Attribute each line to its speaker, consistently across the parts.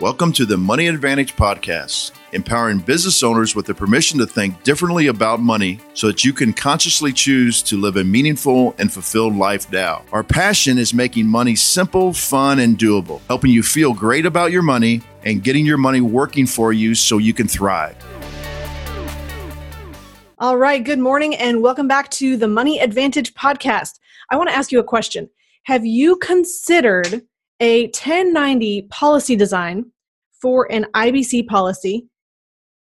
Speaker 1: Welcome to the Money Advantage Podcast, empowering business owners with the permission to think differently about money so that you can consciously choose to live a meaningful and fulfilled life now. Our passion is making money simple, fun, and doable, helping you feel great about your money and getting your money working for you so you can thrive.
Speaker 2: All right, good morning and welcome back to the Money Advantage Podcast. I want to ask you a question. Have you considered a 1090 policy design for an IBC policy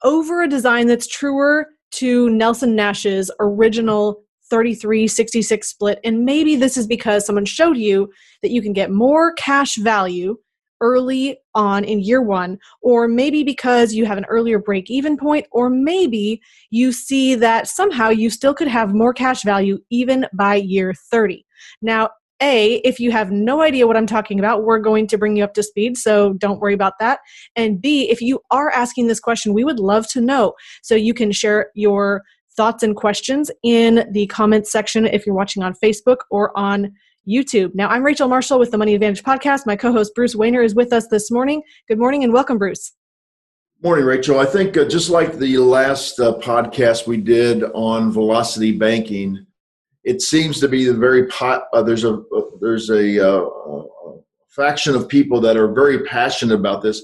Speaker 2: over a design that's truer to Nelson Nash's original 3366 split. And maybe this is because someone showed you that you can get more cash value early on in year one, or maybe because you have an earlier break even point, or maybe you see that somehow you still could have more cash value even by year 30. Now, a, if you have no idea what I'm talking about, we're going to bring you up to speed, so don't worry about that. And B, if you are asking this question, we would love to know. So you can share your thoughts and questions in the comments section if you're watching on Facebook or on YouTube. Now, I'm Rachel Marshall with the Money Advantage Podcast. My co host Bruce Wehner is with us this morning. Good morning and welcome, Bruce.
Speaker 1: Morning, Rachel. I think uh, just like the last uh, podcast we did on velocity banking, it seems to be the very pot. Uh, there's a uh, there's a, uh, a, faction of people that are very passionate about this,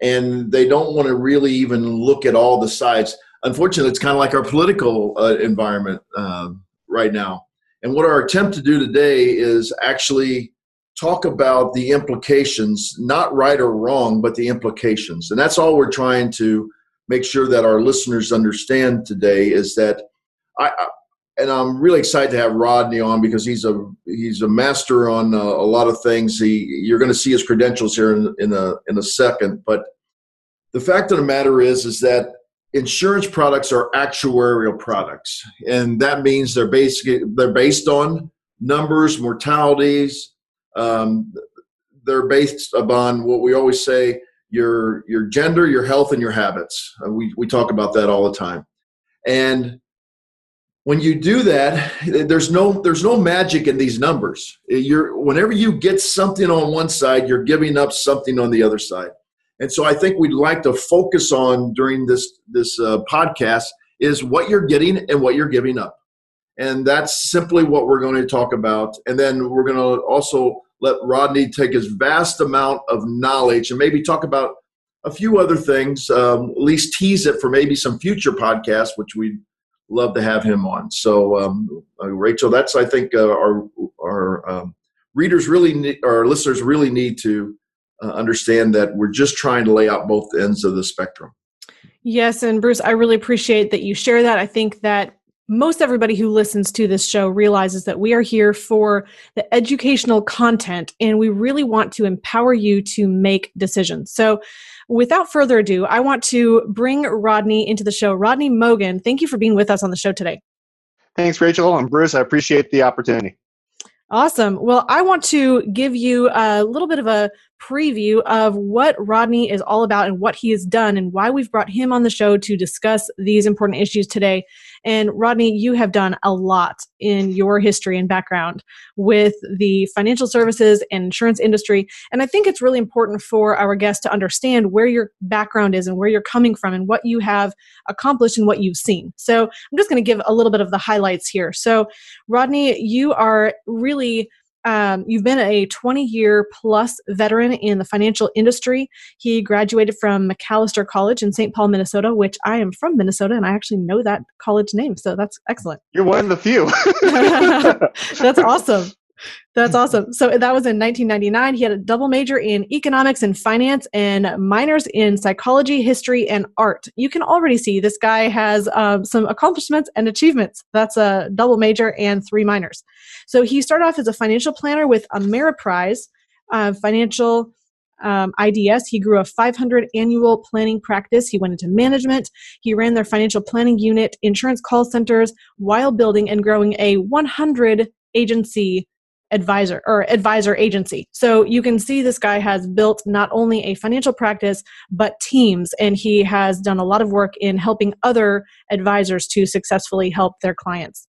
Speaker 1: and they don't want to really even look at all the sides. Unfortunately, it's kind of like our political uh, environment um, right now. And what our attempt to do today is actually talk about the implications, not right or wrong, but the implications. And that's all we're trying to make sure that our listeners understand today is that I, and I'm really excited to have Rodney on because he's a he's a master on uh, a lot of things. He you're going to see his credentials here in, in a in a second. But the fact of the matter is is that insurance products are actuarial products, and that means they're basically they're based on numbers, mortalities. Um, they're based upon what we always say your your gender, your health, and your habits. Uh, we we talk about that all the time, and when you do that there's no there's no magic in these numbers. You're whenever you get something on one side you're giving up something on the other side. And so i think we'd like to focus on during this this uh, podcast is what you're getting and what you're giving up. And that's simply what we're going to talk about. And then we're going to also let rodney take his vast amount of knowledge and maybe talk about a few other things um, at least tease it for maybe some future podcasts which we love to have him on. So, um, uh, Rachel, that's I think uh, our our um, readers really, need, our listeners really need to uh, understand that we're just trying to lay out both ends of the spectrum.
Speaker 2: Yes, and Bruce, I really appreciate that you share that. I think that most everybody who listens to this show realizes that we are here for the educational content and we really want to empower you to make decisions. So, without further ado, I want to bring Rodney into the show. Rodney Mogen, thank you for being with us on the show today.
Speaker 3: Thanks, Rachel and Bruce. I appreciate the opportunity.
Speaker 2: Awesome. Well, I want to give you a little bit of a preview of what Rodney is all about and what he has done and why we've brought him on the show to discuss these important issues today. And Rodney, you have done a lot in your history and background with the financial services and insurance industry. And I think it's really important for our guests to understand where your background is and where you're coming from and what you have accomplished and what you've seen. So I'm just going to give a little bit of the highlights here. So, Rodney, you are really um, you've been a 20 year plus veteran in the financial industry. He graduated from Macalester College in St. Paul, Minnesota, which I am from Minnesota and I actually know that college name. So that's excellent.
Speaker 3: You're one of the few.
Speaker 2: that's awesome. That's awesome. So that was in 1999. He had a double major in economics and finance and minors in psychology, history, and art. You can already see this guy has um, some accomplishments and achievements. That's a double major and three minors. So he started off as a financial planner with Ameriprise uh, Financial um, IDS. He grew a 500 annual planning practice. He went into management. He ran their financial planning unit, insurance call centers, while building and growing a 100 agency advisor or advisor agency. So you can see this guy has built not only a financial practice, but teams, and he has done a lot of work in helping other advisors to successfully help their clients.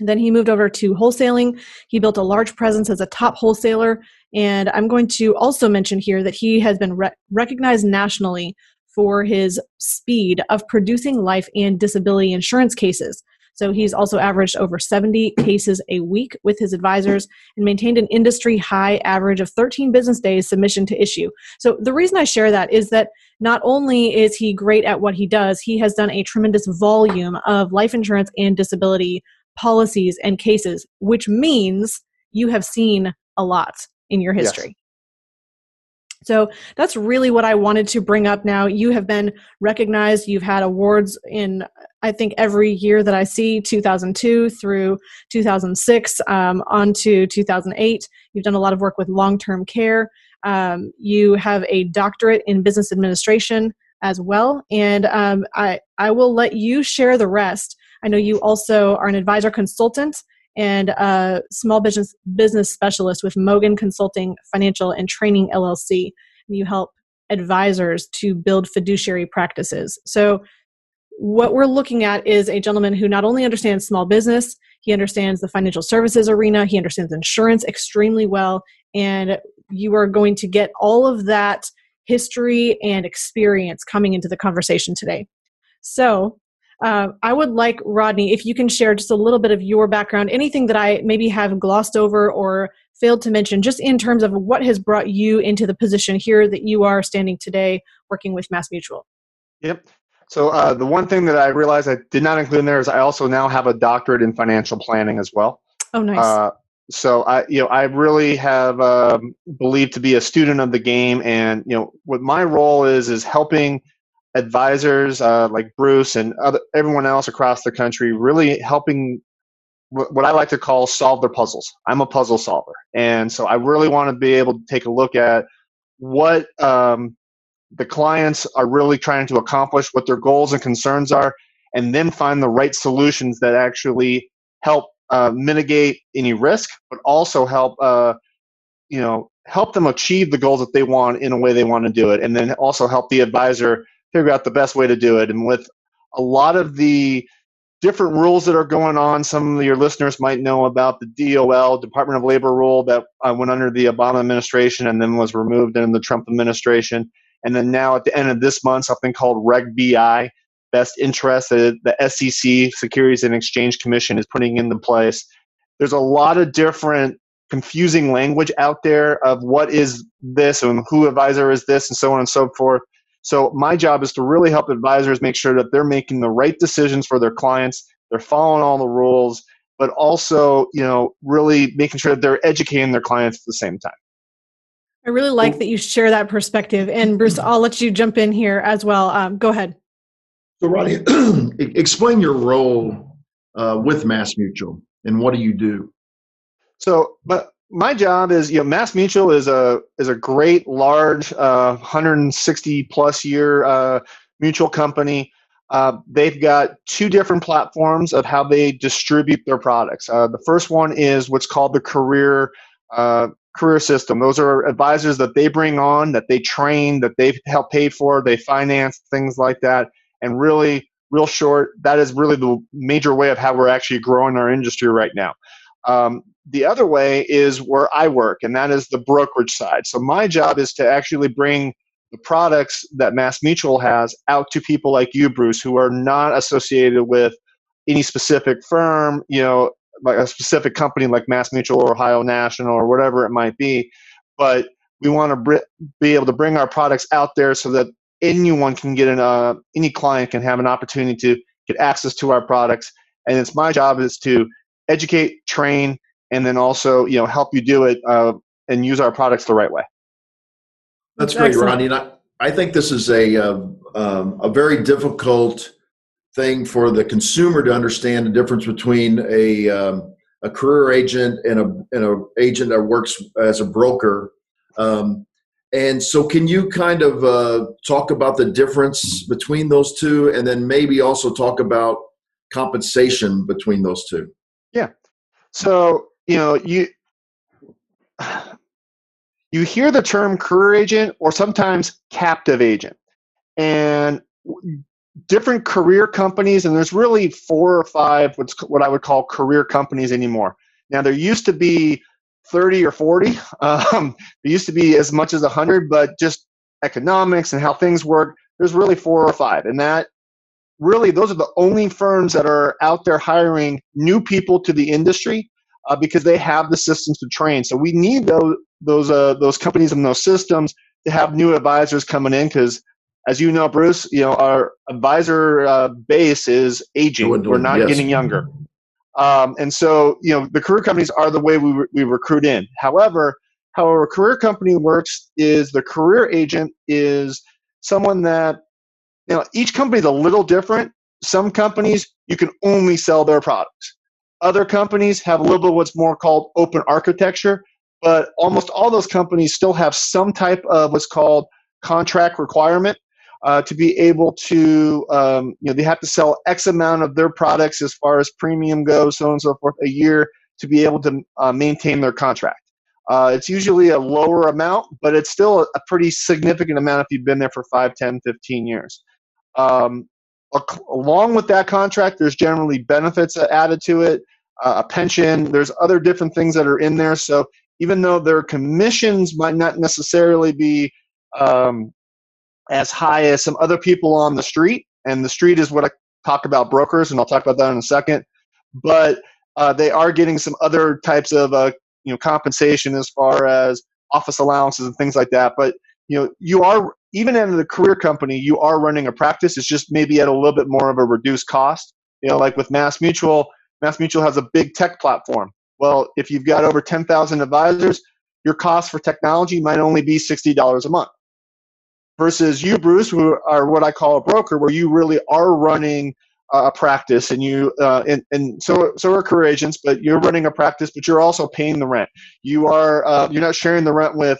Speaker 2: Then he moved over to wholesaling. He built a large presence as a top wholesaler And I'm going to also mention here that he has been re- recognized nationally for his speed of producing life and disability insurance cases. So he's also averaged over 70 cases a week with his advisors and maintained an industry high average of 13 business days submission to issue. So the reason I share that is that not only is he great at what he does, he has done a tremendous volume of life insurance and disability policies and cases, which means you have seen a lot in your history. Yes. So that's really what I wanted to bring up now. You have been recognized, you've had awards in, I think, every year that I see 2002 through 2006 um, on to 2008. You've done a lot of work with long term care. Um, you have a doctorate in business administration as well. And um, I, I will let you share the rest. I know you also are an advisor consultant and a small business business specialist with Mogen Consulting Financial and Training LLC. You help advisors to build fiduciary practices. So what we're looking at is a gentleman who not only understands small business, he understands the financial services arena, he understands insurance extremely well, and you are going to get all of that history and experience coming into the conversation today. So, uh, I would like, Rodney, if you can share just a little bit of your background, anything that I maybe have glossed over or failed to mention, just in terms of what has brought you into the position here that you are standing today working with Mass Mutual.
Speaker 3: Yep. So uh, the one thing that I realized I did not include in there is I also now have a doctorate in financial planning as well.
Speaker 2: Oh, nice. Uh,
Speaker 3: so I, you know, I really have um, believed to be a student of the game, and you know, what my role is is helping advisors uh, like Bruce and other, everyone else across the country, really helping what I like to call solve their puzzles. I'm a puzzle solver, and so I really want to be able to take a look at what um, the clients are really trying to accomplish, what their goals and concerns are, and then find the right solutions that actually help uh, mitigate any risk, but also help uh, you know help them achieve the goals that they want in a way they want to do it, and then also help the advisor figure out the best way to do it. And with a lot of the different rules that are going on, some of your listeners might know about the DOL, Department of Labor rule that uh, went under the Obama administration and then was removed in the Trump administration. And then now at the end of this month, something called Reg BI, best interest the SEC, Securities and Exchange Commission, is putting into place. There's a lot of different confusing language out there of what is this and who advisor is this and so on and so forth. So my job is to really help advisors make sure that they're making the right decisions for their clients, they're following all the rules, but also, you know, really making sure that they're educating their clients at the same time.
Speaker 2: I really like that you share that perspective. And Bruce, I'll let you jump in here as well. Um, go ahead.
Speaker 1: So, Rodney, explain your role uh, with Mass Mutual and what do you do?
Speaker 3: So, but my job is you know mass mutual is a is a great large uh, 160 plus year uh, mutual company uh, they've got two different platforms of how they distribute their products uh, the first one is what's called the career uh, career system. Those are advisors that they bring on that they train that they help pay for they finance things like that. And really real short that is really the major way of how we're actually growing our industry right now. Um, the other way is where I work, and that is the brokerage side. So my job is to actually bring the products that Mass Mutual has out to people like you, Bruce, who are not associated with any specific firm, you know, like a specific company like Mass Mutual or Ohio National or whatever it might be. But we want to br- be able to bring our products out there so that anyone can get an, uh, any client can have an opportunity to get access to our products. And it's my job is to educate, train, and then also you know help you do it uh, and use our products the right way.
Speaker 1: That's, great, Ronnie. And I, I think this is a uh, um, a very difficult thing for the consumer to understand the difference between a um, a career agent and a and a agent that works as a broker. Um, and so, can you kind of uh, talk about the difference between those two, and then maybe also talk about compensation between those two?
Speaker 3: Yeah. So you know you you hear the term career agent or sometimes captive agent and different career companies and there's really four or five what's what i would call career companies anymore now there used to be 30 or 40. Um, there used to be as much as 100, but just economics and how things work, there's really four or five. And that really, those are the only firms that are out there hiring new people to the industry uh, because they have the systems to train. So we need those those uh, those companies and those systems to have new advisors coming in because as you know, Bruce, you know our advisor uh, base is aging. We're not yes. getting younger. Um, and so, you know, the career companies are the way we, re- we recruit in. However, how a career company works is the career agent is someone that, you know, each company is a little different. Some companies, you can only sell their products. Other companies have a little bit of what's more called open architecture, but almost all those companies still have some type of what's called contract requirement uh, to be able to, um, you know, they have to sell X amount of their products as far as premium goes, so on and so forth, a year to be able to uh, maintain their contract. Uh, it's usually a lower amount, but it's still a, pretty significant amount if you've been there for 5, 10, 15 years. Um, along with that contract, there's generally benefits added to it, uh, a pension, there's other different things that are in there. So even though their commissions might not necessarily be um, as high as some other people on the street. And the street is what I talk about brokers, and I'll talk about that in a second. But uh, they are getting some other types of uh, you know compensation as far as office allowances and things like that. But you know, you are even in the career company, you are running a practice. It's just maybe at a little bit more of a reduced cost. You know, like with Mass Mutual, Mass Mutual has a big tech platform. Well, if you've got over 10,000 advisors, your cost for technology might only be $60 a month versus you, Bruce, who are what I call a broker, where you really are running a practice and you uh, and, and so so are career agents but you're running a practice but you're also paying the rent. You are uh, you're not sharing the rent with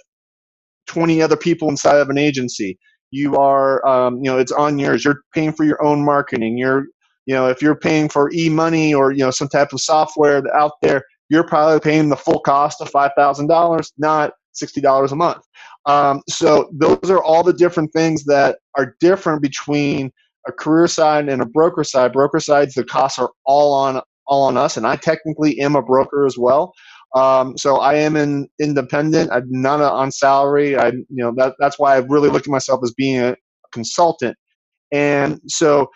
Speaker 3: 20 other people inside of an agency. You are um, you know it's on yours. You're paying for your own marketing. You're you know if you're paying for eMoney or you know some type of software out there you're probably paying the full cost of $5000 not $60 a month um, so those are all the different things that are different between a career side and a broker side. Broker sides, the costs are all on all on us, and I technically am a broker as well. Um, so I am an independent. I'm not on salary. I, you know, that, that's why I really look at myself as being a consultant. And so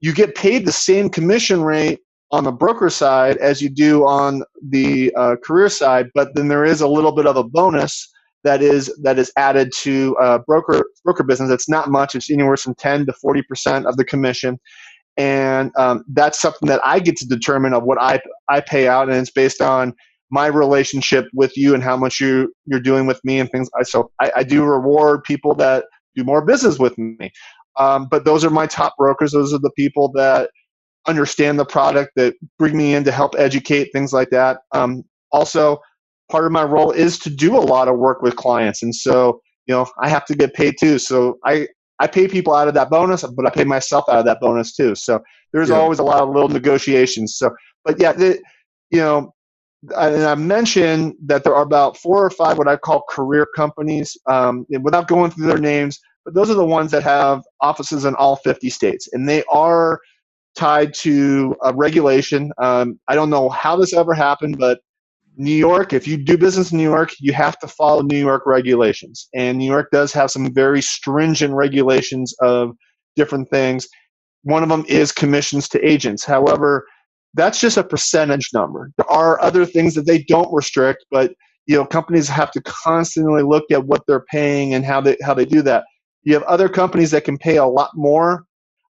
Speaker 3: you get paid the same commission rate on the broker side as you do on the uh, career side, but then there is a little bit of a bonus that is that is added to uh, broker broker business. It's not much. It's anywhere from ten to forty percent of the commission, and um, that's something that I get to determine of what I I pay out, and it's based on my relationship with you and how much you you're doing with me and things. So I, I do reward people that do more business with me. Um, but those are my top brokers. Those are the people that understand the product that bring me in to help educate things like that. Um, also, part of my role is to do a lot of work with clients. And so you know i have to get paid too. So i i pay people out of that bonus but i pay myself out of that bonus too. So there's yeah. always a lot of little negotiations. So but yeah the, you know and I mentioned that there are about four or five what I call career companies, um, without going through their names, but those are the ones that have offices in all 50 states, and they are tied to a regulation. Um, I don't know how this ever happened, but New York, if you do business in New York, you have to follow New York regulations. And New York does have some very stringent regulations of different things. One of them is commissions to agents. However, that's just a percentage number. There are other things that they don't restrict, but you know, companies have to constantly look at what they're paying and how they how they do that. You have other companies that can pay a lot more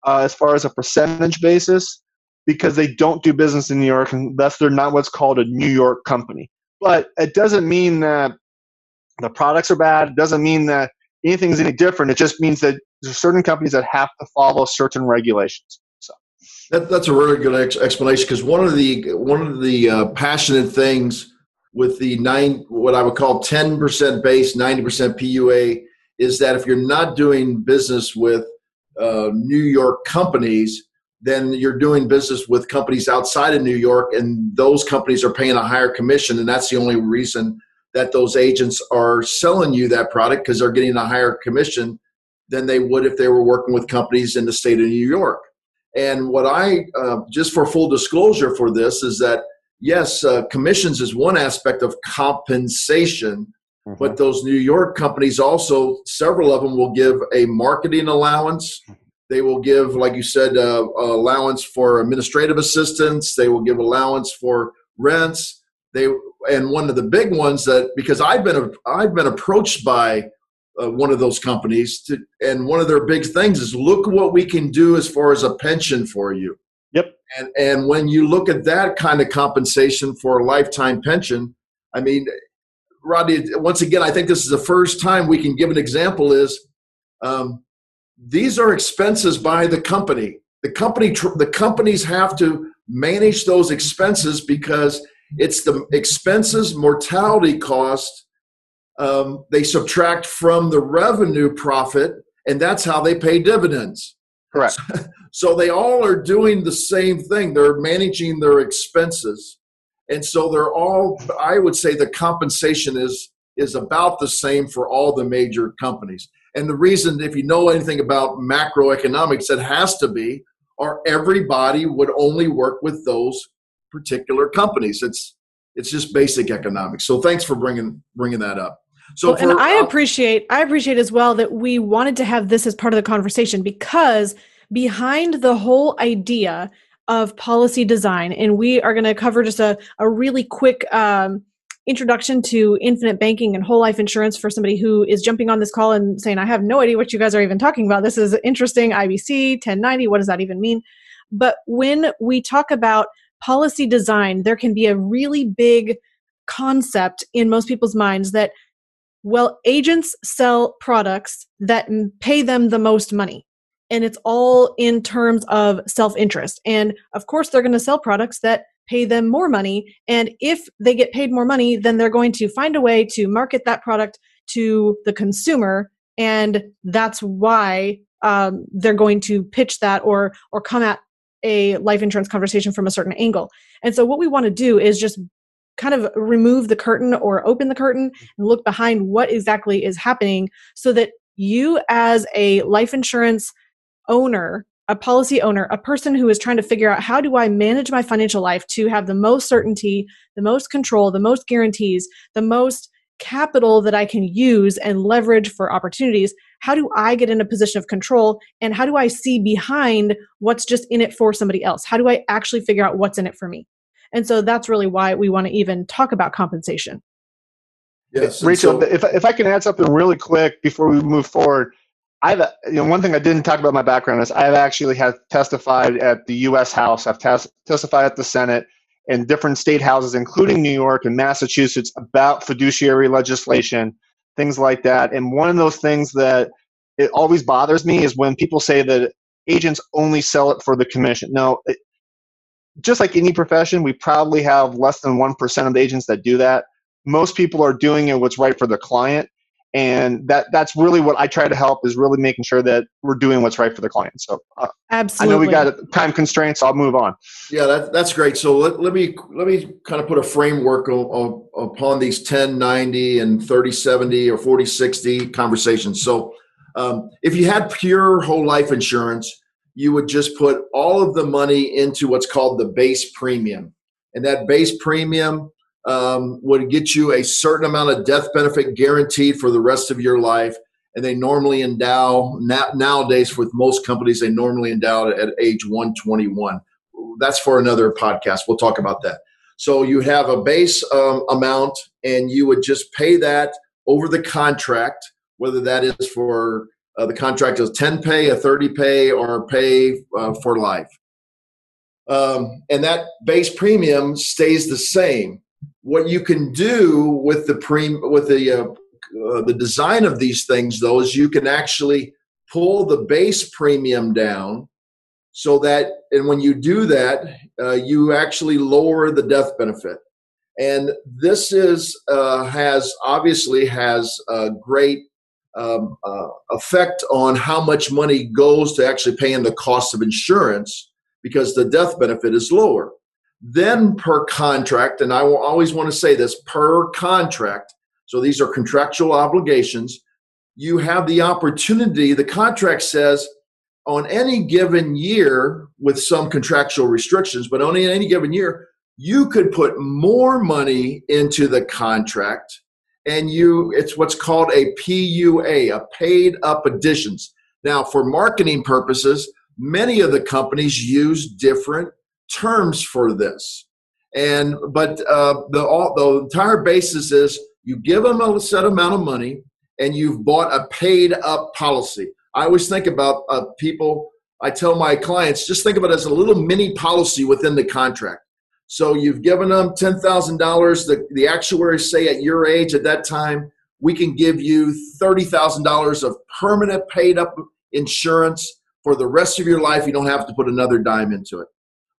Speaker 3: uh, as far as a percentage basis, because they don't do business in New York and thus they're not what's called a New York company. But it doesn't mean that the products are bad. It doesn't mean that anything's any different. It just means that there's certain companies that have to follow certain regulations. So
Speaker 1: that, that's a really good ex- explanation because one of the one of the uh, passionate things with the nine what I would call ten percent base, ninety percent PUA is that if you're not doing business with uh, New York companies, then you're doing business with companies outside of New York, and those companies are paying a higher commission, and that's the only reason that those agents are selling you that product because they're getting a higher commission than they would if they were working with companies in the state of New York. And what I, uh, just for full disclosure for this, is that yes, uh, commissions is one aspect of compensation, mm-hmm. but those New York companies also, several of them will give a marketing allowance. They will give, like you said, uh, allowance for administrative assistance. They will give allowance for rents. They and one of the big ones that because I've been I've been approached by uh, one of those companies to, and one of their big things is look what we can do as far as a pension for you
Speaker 3: Yep.
Speaker 1: And and when you look at that kind of compensation for a lifetime pension, I mean, Rodney, once again, I think this is the first time we can give an example. Is um, these are expenses by the company. The company, the companies have to manage those expenses because it's the expenses, mortality cost. Um, they subtract from the revenue profit, and that's how they pay dividends.
Speaker 3: Correct.
Speaker 1: So they all are doing the same thing. They're managing their expenses. And so they're all I would say the compensation is is about the same for all the major companies. And the reason if you know anything about macroeconomics it has to be or everybody would only work with those particular companies. It's it's just basic economics. So thanks for bringing bringing that up. So
Speaker 2: well, for, and I uh, appreciate I appreciate as well that we wanted to have this as part of the conversation because behind the whole idea of policy design. And we are going to cover just a, a really quick um, introduction to infinite banking and whole life insurance for somebody who is jumping on this call and saying, I have no idea what you guys are even talking about. This is interesting. IBC, 1090, what does that even mean? But when we talk about policy design, there can be a really big concept in most people's minds that, well, agents sell products that pay them the most money and it's all in terms of self interest. And of course, they're going to sell products that pay them more money. And if they get paid more money, then they're going to find a way to market that product to the consumer. And that's why um, they're going to pitch that or or come at a life insurance conversation from a certain angle. And so, what we want to do is just kind of remove the curtain or open the curtain and look behind what exactly is happening so that you, as a life insurance owner, a policy owner, a person who is trying to figure out how do I manage my financial life to have the most certainty, the most control, the most guarantees, the most capital that I can use and leverage for opportunities. How do I get in a position of control? And how do I see behind what's just in it for somebody else? How do I actually figure out what's in it for me? And so that's really why we want to even talk about compensation.
Speaker 3: Yes, Rachel, so- if, if I can add something really quick before we move forward, I've you know one thing I didn't talk about my background is I've actually have testified at the U.S. House. I've tes- testified at the Senate and different state houses, including New York and Massachusetts, about fiduciary legislation, things like that. And one of those things that it always bothers me is when people say that agents only sell it for the commission. No, it, just like any profession, we probably have less than one percent of the agents that do that. Most people are doing it what's right for the client and that that's really what I try to help is really making sure that we're doing what's right for the client. So
Speaker 2: uh, absolutely,
Speaker 3: I know we got time constraints. So I'll move on.
Speaker 1: Yeah, that, that's great. So let, let me let me kind of put a framework o- o- upon these 10, 90 and 30, 70 or 40, 60 conversations. So um, if you had pure whole life insurance, you would just put all of the money into what's called the base premium, and that base premium um, would get you a certain amount of death benefit guaranteed for the rest of your life. And they normally endow, na- nowadays, with most companies, they normally endow at age 121. That's for another podcast. We'll talk about that. So you have a base um, amount, and you would just pay that over the contract, whether that is for uh, the contract is 10 pay, a 30 pay, or pay uh, for life. Um, and that base premium stays the same what you can do with the pre with the uh, uh, the design of these things though is you can actually pull the base premium down so that and when you do that uh, you actually lower the death benefit. And this is uh, has obviously has a great um, uh, effect on how much money goes to actually paying the cost of insurance because the death benefit is lower then, per contract, and I will always want to say this per contract, so these are contractual obligations, you have the opportunity, the contract says on any given year with some contractual restrictions, but only in any given year, you could put more money into the contract and you it's what's called a PUA, a paid up additions. Now, for marketing purposes, many of the companies use different terms for this. And but uh, the all, the entire basis is you give them a set amount of money and you've bought a paid up policy. I always think about uh, people. I tell my clients just think of it as a little mini policy within the contract. So you've given them ten thousand dollars. The the actuaries say at your age at that time we can give you thirty thousand dollars of permanent paid up insurance for the rest of your life. You don't have to put another dime into it.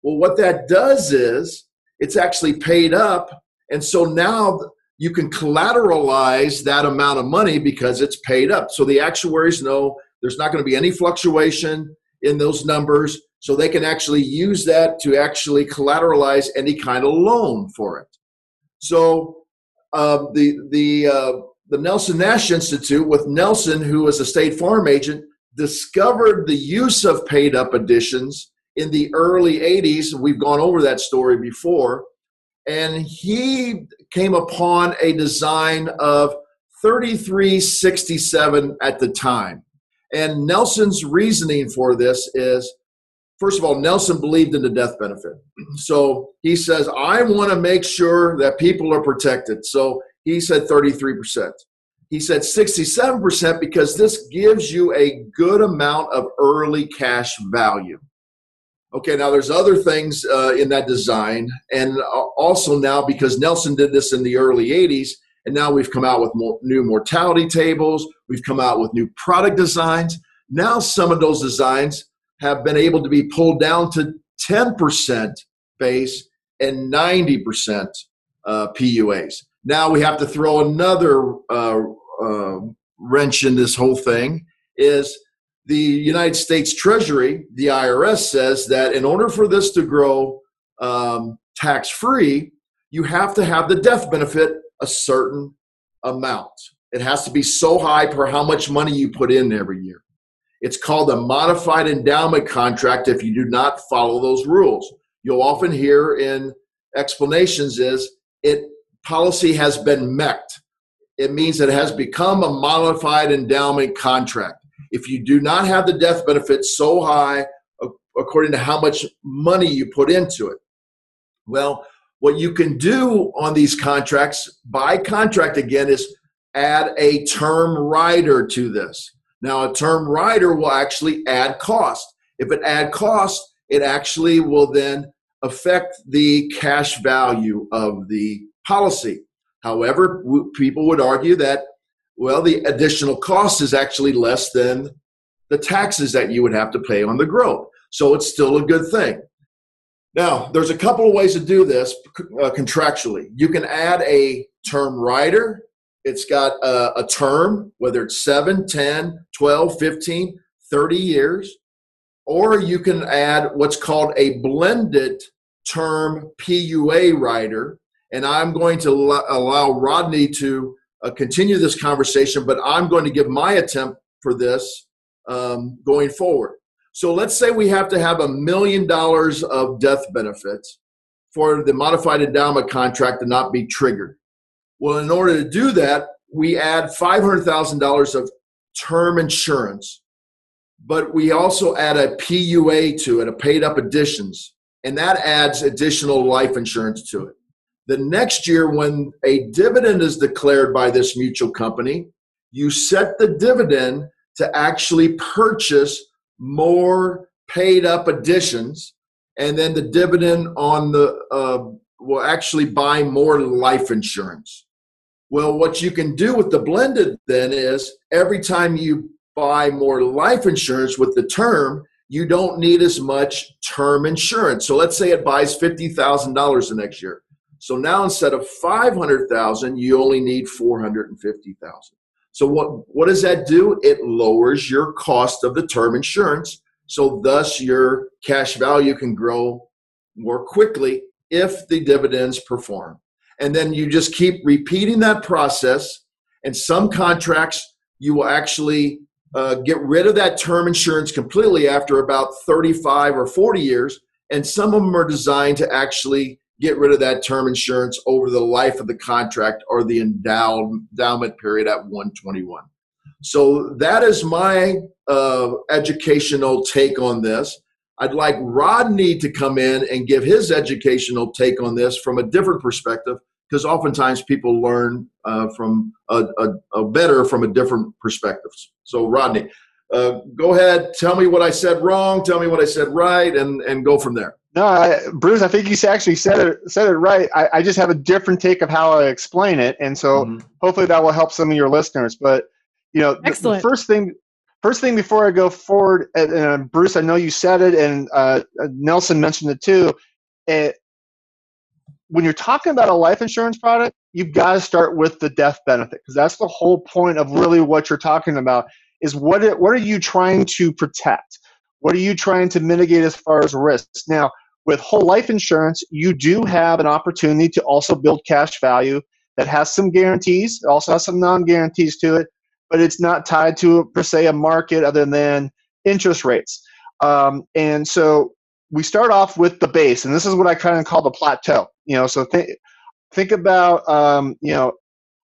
Speaker 1: Well, what that does is it's actually paid up, and so now you can collateralize that amount of money because it's paid up. So the actuaries know there's not going to be any fluctuation in those numbers so they can actually use that to actually collateralize any kind of loan for it. So uh, the the uh, the Nelson Nash Institute with Nelson, who was a State Farm agent, discovered the use of paid up additions in the early 80s. We've gone over that story before. And he came upon a design of 3367 at the time. And Nelson's reasoning for this is first of all, Nelson believed in the death benefit. So he says, I want to make sure that people are protected. So he said 33%. He said 67% because this gives you a good amount of early cash value. Okay, now there's other things uh, in that design, and also now because Nelson did this in the early 80s, and now we've come out with more, new mortality tables, we've come out with new product designs. Now some of those designs have been able to be pulled down to 10% base and 90% uh, PUAs. Now we have to throw another uh, uh, wrench in this whole thing is the United States Treasury, the IRS says that in order for this to grow um, tax free, you have to have the death benefit a certain amount. It has to be so high per how much money you put in every year. It's called a modified endowment contract if you do not follow those rules. You'll often hear in explanations is it policy has been MEC'd. It means it has become a modified endowment contract. If you do not have the death benefit so high according to how much money you put into it, well, what you can do on these contracts by contract again is add a term rider to this. Now, a term rider will actually add cost. If it add cost, it actually will then affect the cash value of the policy. However, people would argue that, well, the additional cost is actually less than the taxes that you would have to pay on the growth. So it's still a good thing. Now, there's a couple of ways to do this uh, contractually. You can add a term rider it's got a, a term, whether it's 7, 10, 12, 15, 30 years, or you can add what's called a blended term PUA rider. And I'm going to allow Rodney to uh, continue this conversation, but I'm going to give my attempt for this um, going forward. So let's say we have to have a million dollars of death benefits for the modified endowment contract to not be triggered. Well, in order to do that, we add $500,000 of term insurance, but we also add a PUA to it, a paid up additions, and that adds additional life insurance to it. The next year, when a dividend is declared by this mutual company, you set the dividend to actually purchase more paid up additions, and then the dividend on the uh, will actually buy more life insurance. Well, what you can do with the blended then is every time you buy more life insurance with the term, you don't need as much term insurance. So let's say it buys $50,000 the next year. So now instead of 500,000, you only need 450,000. So what what does that do? It lowers your cost of the term insurance. So thus your cash value can grow more quickly if the dividends perform and then you just keep repeating that process and some contracts you will actually uh, get rid of that term insurance completely after about 35 or 40 years and some of them are designed to actually get rid of that term insurance over the life of the contract or the endowment period at 121. So that is my uh, educational take on this. I'd like Rodney to come in and give his educational take on this from a different perspective, because oftentimes people learn uh, from a, a, a, better from a different perspective. So, Rodney, uh, go ahead, tell me what I said wrong, tell me what I said right, and and go from there.
Speaker 3: No, I, Bruce, I think you actually said it said it right. I, I, just have a different take of how I explain it, and so mm-hmm. hopefully that will help some of your listeners. But you know, the, the, first thing, first thing before I go forward, and, and Bruce, I know you said it, and uh, Nelson mentioned it too. It, when you're talking about a life insurance product, you've got to start with the death benefit because that's the whole point of really what you're talking about. Is what it, what are you trying to protect? What are you trying to mitigate as far as risks? Now, with whole life insurance, you do have an opportunity to also build cash value that has some guarantees, it also has some non guarantees to it, but it's not tied to, per se, a market other than interest rates. Um, and so we start off with the base, and this is what I kind of call the plateau. You know, so think think about um, you know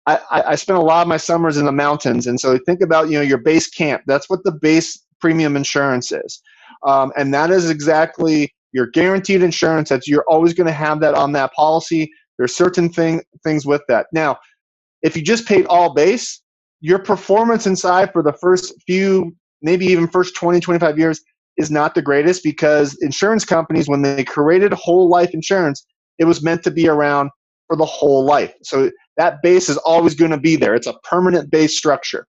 Speaker 3: I, I spent a lot of my summers in the mountains, and so think about you know your base camp. That's what the base premium insurance is, um, and that is exactly your guaranteed insurance. That you're always going to have that on that policy. There's certain thing things with that. Now, if you just paid all base, your performance inside for the first few, maybe even first 20, 25 years is not the greatest because insurance companies, when they created whole life insurance, it was meant to be around for the whole life. So that base is always going to be there. It's a permanent base structure.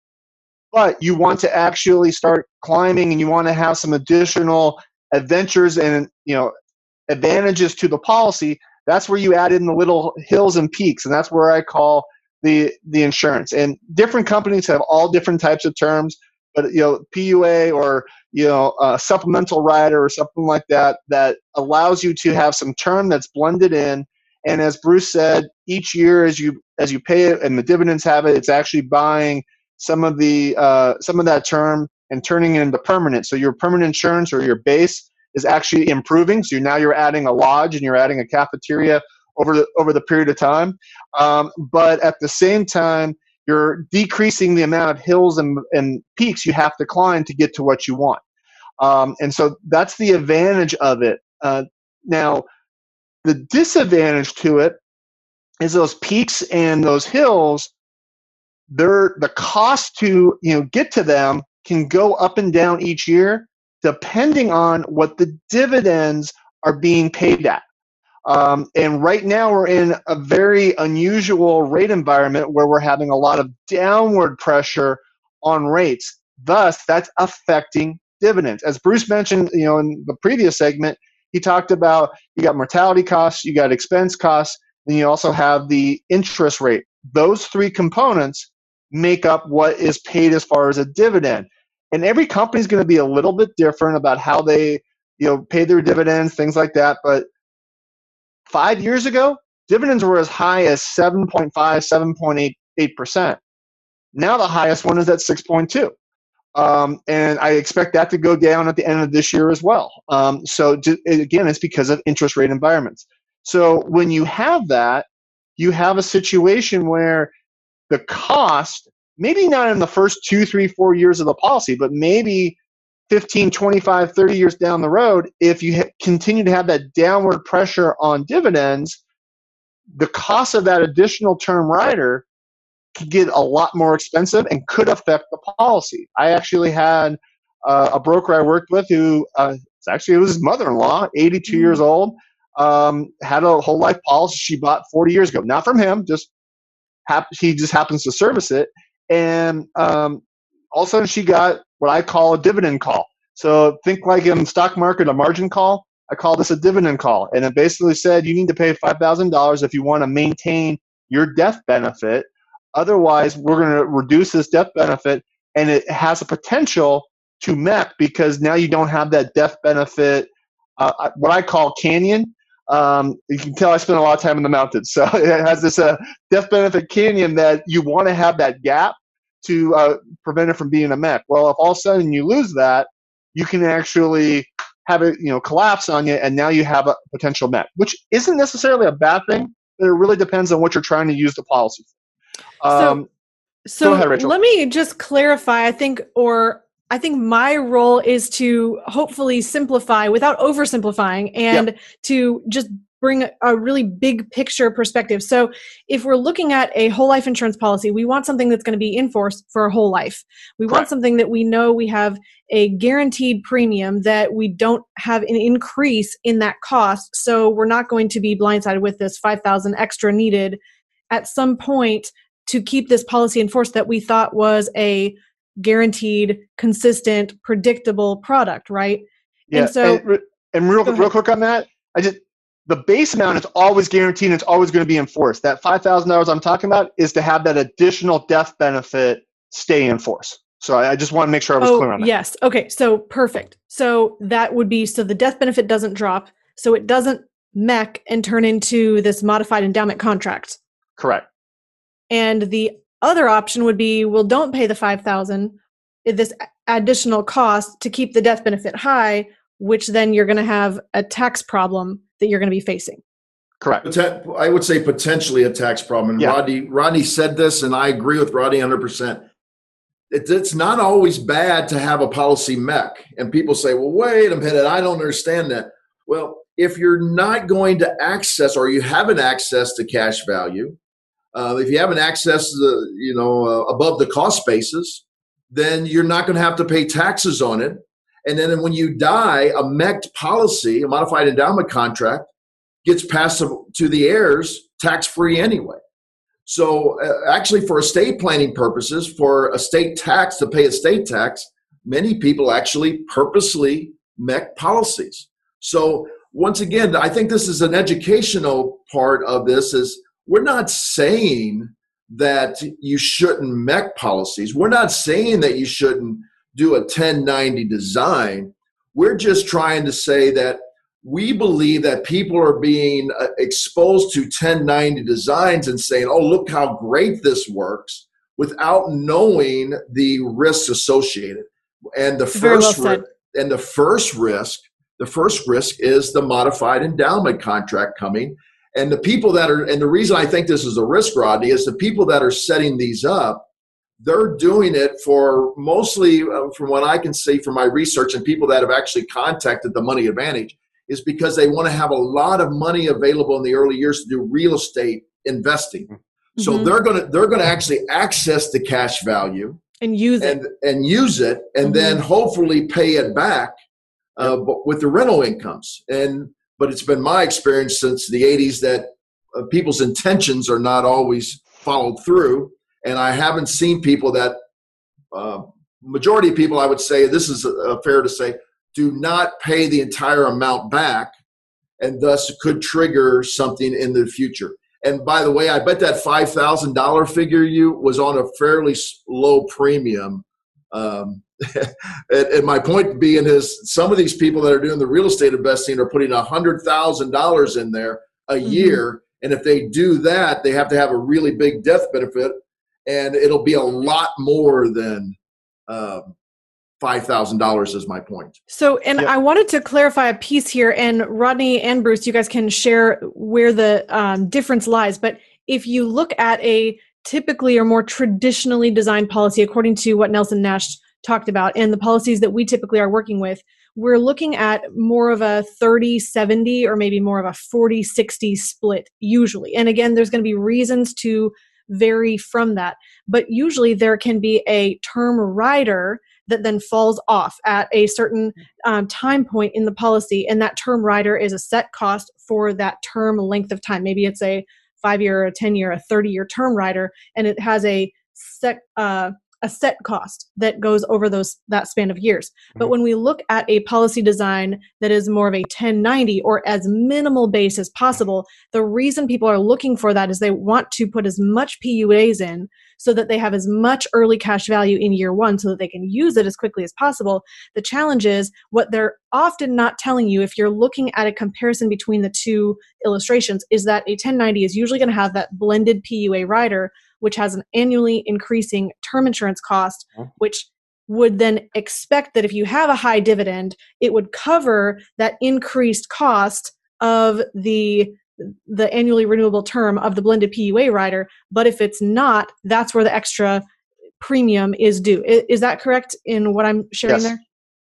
Speaker 3: But you want to actually start climbing and you want to have some additional adventures and you know advantages to the policy. That's where you add in the little hills and peaks, and that's where I call the the insurance. And different companies have all different types of terms, but you know PUA or you know a supplemental rider or something like that that allows you to have some term that's blended in and as Bruce said, each year as you as you pay it and the dividends have it, it's actually buying some of the uh, some of that term and turning it into permanent. So your permanent insurance or your base is actually improving. So now you're adding a lodge and you're adding a cafeteria over the over the period of time. Um, but at the same time, you're decreasing the amount of hills and, and peaks you have to climb to get to what you want. Um, and so that's the advantage of it. Uh, now, the disadvantage to it is those peaks and those hills, they're, the cost to you know get to them can go up and down each year depending on what the dividends are being paid at. Um, and right now we're in a very unusual rate environment where we're having a lot of downward pressure on rates. Thus, that's affecting dividends. As Bruce mentioned, you know, in the previous segment, he talked about you got mortality costs, you got expense costs, and you also have the interest rate. Those three components make up what is paid as far as a dividend. And every company is going to be a little bit different about how they, you know, pay their dividends, things like that. But five years ago, dividends were as high as 7.5, 7.88%. Now the highest one is at 6.2. Um, and I expect that to go down at the end of this year as well. Um, so again, it's because of interest rate environments. So when you have that, you have a situation where the cost, maybe not in the first two, three, four years of the policy, but maybe 15, 25, 30 years down the road, if you ha- continue to have that downward pressure on dividends, the cost of that additional term rider could get a lot more expensive and could affect the policy. I actually had uh, a broker I worked with who uh, actually it was his mother-in-law, 82 mm-hmm. years old, um, had a whole life policy she bought 40 years ago. Not from him, just hap- he just happens to service it, and um, all of a sudden she got what I call a dividend call. So think like in stock market a margin call. I call this a dividend call, and it basically said you need to pay five thousand dollars if you want to maintain your death benefit Otherwise, we're going to reduce this death benefit, and it has a potential to MEC because now you don't have that death benefit, uh, what I call canyon. Um, you can tell I spent a lot of time in the mountains, so it has this uh, death benefit canyon that you want to have that gap to uh, prevent it from being a MEC. Well, if all of a sudden you lose that, you can actually have it you know collapse on you, and now you have a potential MEC, which isn't necessarily a bad thing. But it really depends on what you're trying to use the policy for. Um,
Speaker 2: so, so ahead, let me just clarify. I think, or I think my role is to hopefully simplify without oversimplifying and yep. to just bring a really big picture perspective. So, if we're looking at a whole life insurance policy, we want something that's going to be in force for a whole life. We Correct. want something that we know we have a guaranteed premium that we don't have an increase in that cost. So, we're not going to be blindsided with this 5000 extra needed at some point to keep this policy in force that we thought was a guaranteed, consistent, predictable product, right?
Speaker 3: Yeah. And so, and, and real, real quick on that, I just the base amount is always guaranteed and it's always going to be enforced. That $5,000 I'm talking about is to have that additional death benefit stay in force. So I, I just want to make sure I was
Speaker 2: oh,
Speaker 3: clear on that.
Speaker 2: Yes. Okay. So perfect. So that would be so the death benefit doesn't drop. So it doesn't MEC and turn into this modified endowment contract.
Speaker 3: Correct.
Speaker 2: And the other option would be well, don't pay the 5000 this additional cost to keep the death benefit high, which then you're going to have a tax problem that you're going to be facing.
Speaker 3: Correct.
Speaker 1: I would say potentially a tax problem. And yeah. Rodney, Rodney said this, and I agree with Rodney 100%. It's not always bad to have a policy MEC. And people say, well, wait a minute, I don't understand that. Well, if you're not going to access or you haven't access to cash value, uh, if you haven't access the, you know, uh, above the cost basis, then you're not going to have to pay taxes on it. And then when you die, a MEC'd policy, a modified endowment contract, gets passed to the heirs tax free anyway. So, uh, actually, for estate planning purposes, for estate tax to pay estate tax, many people actually purposely MEC policies. So, once again, I think this is an educational part of this. Is we're not saying that you shouldn't MEC policies. We're not saying that you shouldn't do a 1090 design. We're just trying to say that we believe that people are being uh, exposed to 1090 designs and saying, oh, look how great this works without knowing the risks associated. And the first well and the first risk, the first risk is the modified endowment contract coming. And the people that are, and the reason I think this is a risk, Rodney, is the people that are setting these up they're doing it for mostly uh, from what i can see from my research and people that have actually contacted the money advantage is because they want to have a lot of money available in the early years to do real estate investing mm-hmm. so they're going to they're going to actually access the cash value
Speaker 2: and use it
Speaker 1: and, and use it and mm-hmm. then hopefully pay it back uh, with the rental incomes and but it's been my experience since the 80s that uh, people's intentions are not always followed through and I haven't seen people that uh, majority of people I would say this is uh, fair to say do not pay the entire amount back, and thus could trigger something in the future. And by the way, I bet that five thousand dollar figure you was on a fairly low premium. Um, and, and, my point being is, some of these people that are doing the real estate investing are putting a hundred thousand dollars in there a mm-hmm. year, and if they do that, they have to have a really big death benefit and it'll be a lot more than um, five thousand dollars. Is my point.
Speaker 2: So, and yep. I wanted to clarify a piece here, and Rodney and Bruce, you guys can share where the um, difference lies. But if you look at a typically or more traditionally designed policy, according to what Nelson Nash talked about, and the policies that we typically are working with, we're looking at more of a 30 70 or maybe more of a 40 60 split usually. And again, there's going to be reasons to vary from that. But usually there can be a term rider that then falls off at a certain um, time point in the policy, and that term rider is a set cost for that term length of time. Maybe it's a five year, a 10 year, a 30 year term rider, and it has a set uh, a set cost that goes over those that span of years. Mm-hmm. But when we look at a policy design that is more of a 1090 or as minimal base as possible, the reason people are looking for that is they want to put as much PUAs in so that they have as much early cash value in year 1 so that they can use it as quickly as possible. The challenge is what they're often not telling you if you're looking at a comparison between the two illustrations is that a 1090 is usually going to have that blended PUA rider which has an annually increasing term insurance cost, which would then expect that if you have a high dividend, it would cover that increased cost of the the annually renewable term of the blended PUA rider. But if it's not, that's where the extra premium is due. Is, is that correct in what I'm sharing
Speaker 3: yes.
Speaker 2: there?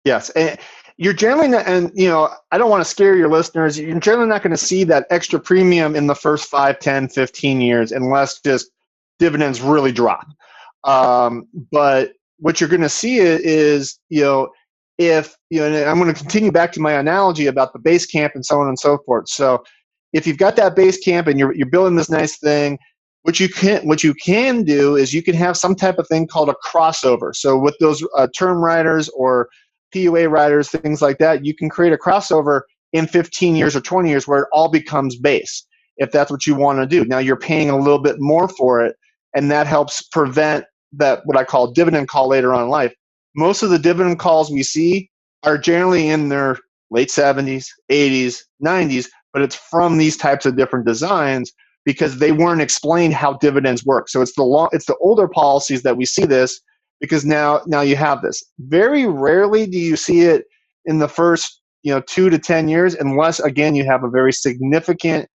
Speaker 3: Yes. And you're generally not, and you know, I don't want to scare your listeners. You're generally not going to see that extra premium in the first 5, 10, 15 years unless just dividends really drop. Um, but what you're going to see is, you know, if, you know, I'm going to continue back to my analogy about the base camp and so on and so forth. So if you've got that base camp and you're, you're building this nice thing, what you can what you can do is you can have some type of thing called a crossover. So with those uh, term riders or PUA riders, things like that, you can create a crossover in 15 years or 20 years where it all becomes base if that's what you want to do. Now you're paying a little bit more for it, and that helps prevent that what I call dividend call later on in life. Most of the dividend calls we see are generally in their late 70s, 80s, 90s, but it's from these types of different designs because they weren't explained how dividends work. So it's the long, it's the older policies that we see this because now now you have this. Very rarely do you see it in the first you know two to ten years, unless again you have a very significant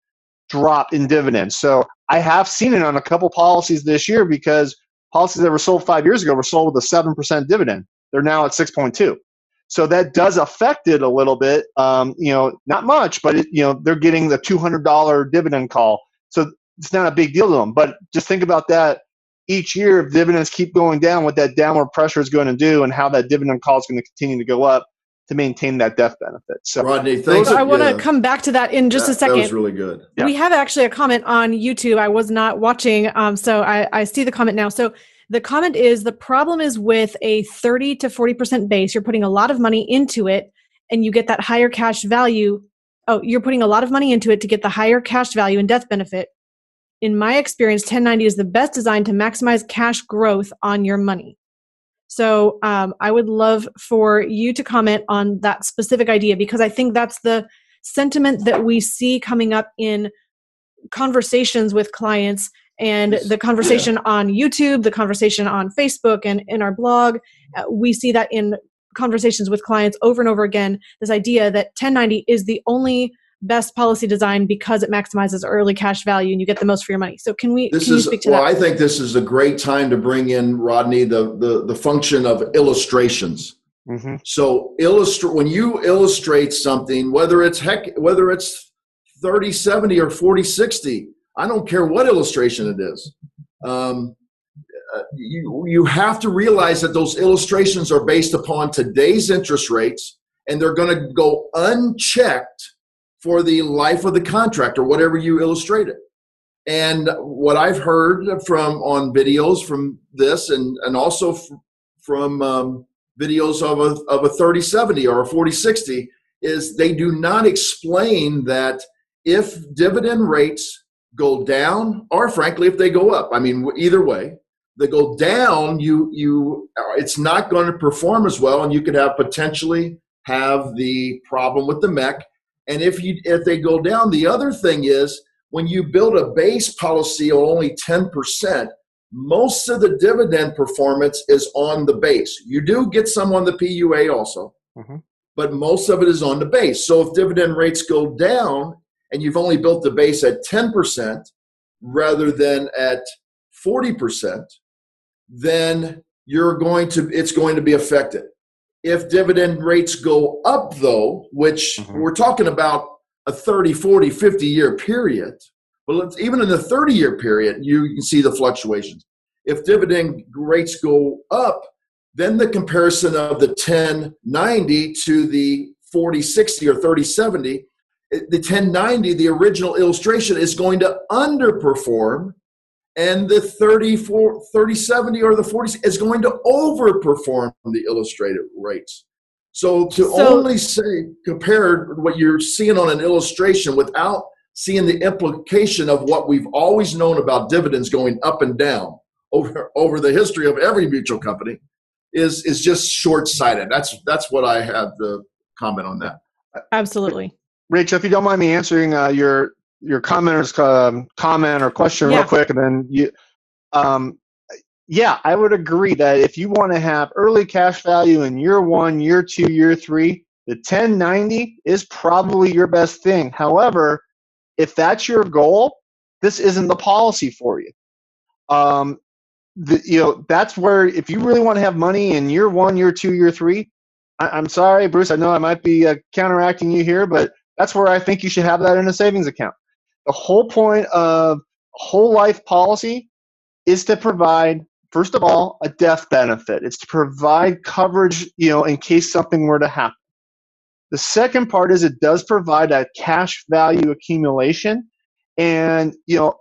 Speaker 3: drop in dividends. So I have seen it on a couple policies this year because policies that were sold five years ago were sold with a seven percent dividend. They're now at six point two. So that does affect it a little bit. Um, you know, not much, but it, you know they're getting the two hundred dollar dividend call. So it's not a big deal to them. But just think about that each year if dividends keep going down, what that downward pressure is going to do, and how that dividend call is going to continue to go up to maintain that death benefit. So,
Speaker 1: Rodney, thanks.
Speaker 2: I want to yeah. come back to that in just
Speaker 1: that,
Speaker 2: a second.
Speaker 1: That was really good.
Speaker 2: Yeah. We have actually a comment on YouTube. I was not watching, um, so I, I see the comment now. So the comment is the problem is with a 30 to 40% base, you're putting a lot of money into it and you get that higher cash value. Oh, you're putting a lot of money into it to get the higher cash value and death benefit in my experience, 1090 is the best design to maximize cash growth on your money. So um, I would love for you to comment on that specific idea because I think that's the sentiment that we see coming up in conversations with clients and the conversation yeah. on YouTube, the conversation on Facebook, and in our blog. Uh, we see that in conversations with clients over and over again this idea that 1090 is the only best policy design because it maximizes early cash value and you get the most for your money. So can we
Speaker 1: this
Speaker 2: can
Speaker 1: is,
Speaker 2: speak to
Speaker 1: well,
Speaker 2: that?
Speaker 1: I think this is a great time to bring in Rodney the the, the function of illustrations. Mm-hmm. So illustrate when you illustrate something, whether it's heck whether it's 30 70 or 40 60, I don't care what illustration it is. Um, uh, you you have to realize that those illustrations are based upon today's interest rates and they're going to go unchecked for the life of the contract or whatever you illustrated. And what I've heard from on videos from this and, and also f- from um, videos of a, of a 3070 or a 4060 is they do not explain that if dividend rates go down or frankly if they go up i mean either way they go down you you it's not going to perform as well and you could have potentially have the problem with the MEC and if you if they go down, the other thing is when you build a base policy of only 10%, most of the dividend performance is on the base. You do get some on the PUA also, mm-hmm. but most of it is on the base. So if dividend rates go down and you've only built the base at 10% rather than at 40%, then you're going to it's going to be affected. If dividend rates go up, though, which mm-hmm. we're talking about a 30, 40, 50 year period, but even in the 30 year period, you can see the fluctuations. If dividend rates go up, then the comparison of the 1090 to the 4060 or 3070, the 1090, the original illustration, is going to underperform and the 34 30 70 or the 40 is going to overperform the illustrated rates. So to so, only say compare what you're seeing on an illustration without seeing the implication of what we've always known about dividends going up and down over over the history of every mutual company is is just short-sighted. That's that's what i have the comment on that.
Speaker 2: Absolutely.
Speaker 3: Rachel if you don't mind me answering uh, your your commenters um, comment or question yeah. real quick, and then you. Um, yeah, I would agree that if you want to have early cash value in year one, year two, year three, the 1090 is probably your best thing. However, if that's your goal, this isn't the policy for you. Um, the, you know, that's where if you really want to have money in year one, year two, year three, I, am sorry, Bruce. I know I might be uh, counteracting you here, but that's where I think you should have that in a savings account. The whole point of whole life policy is to provide first of all a death benefit. It's to provide coverage you know in case something were to happen. The second part is it does provide a cash value accumulation. And you know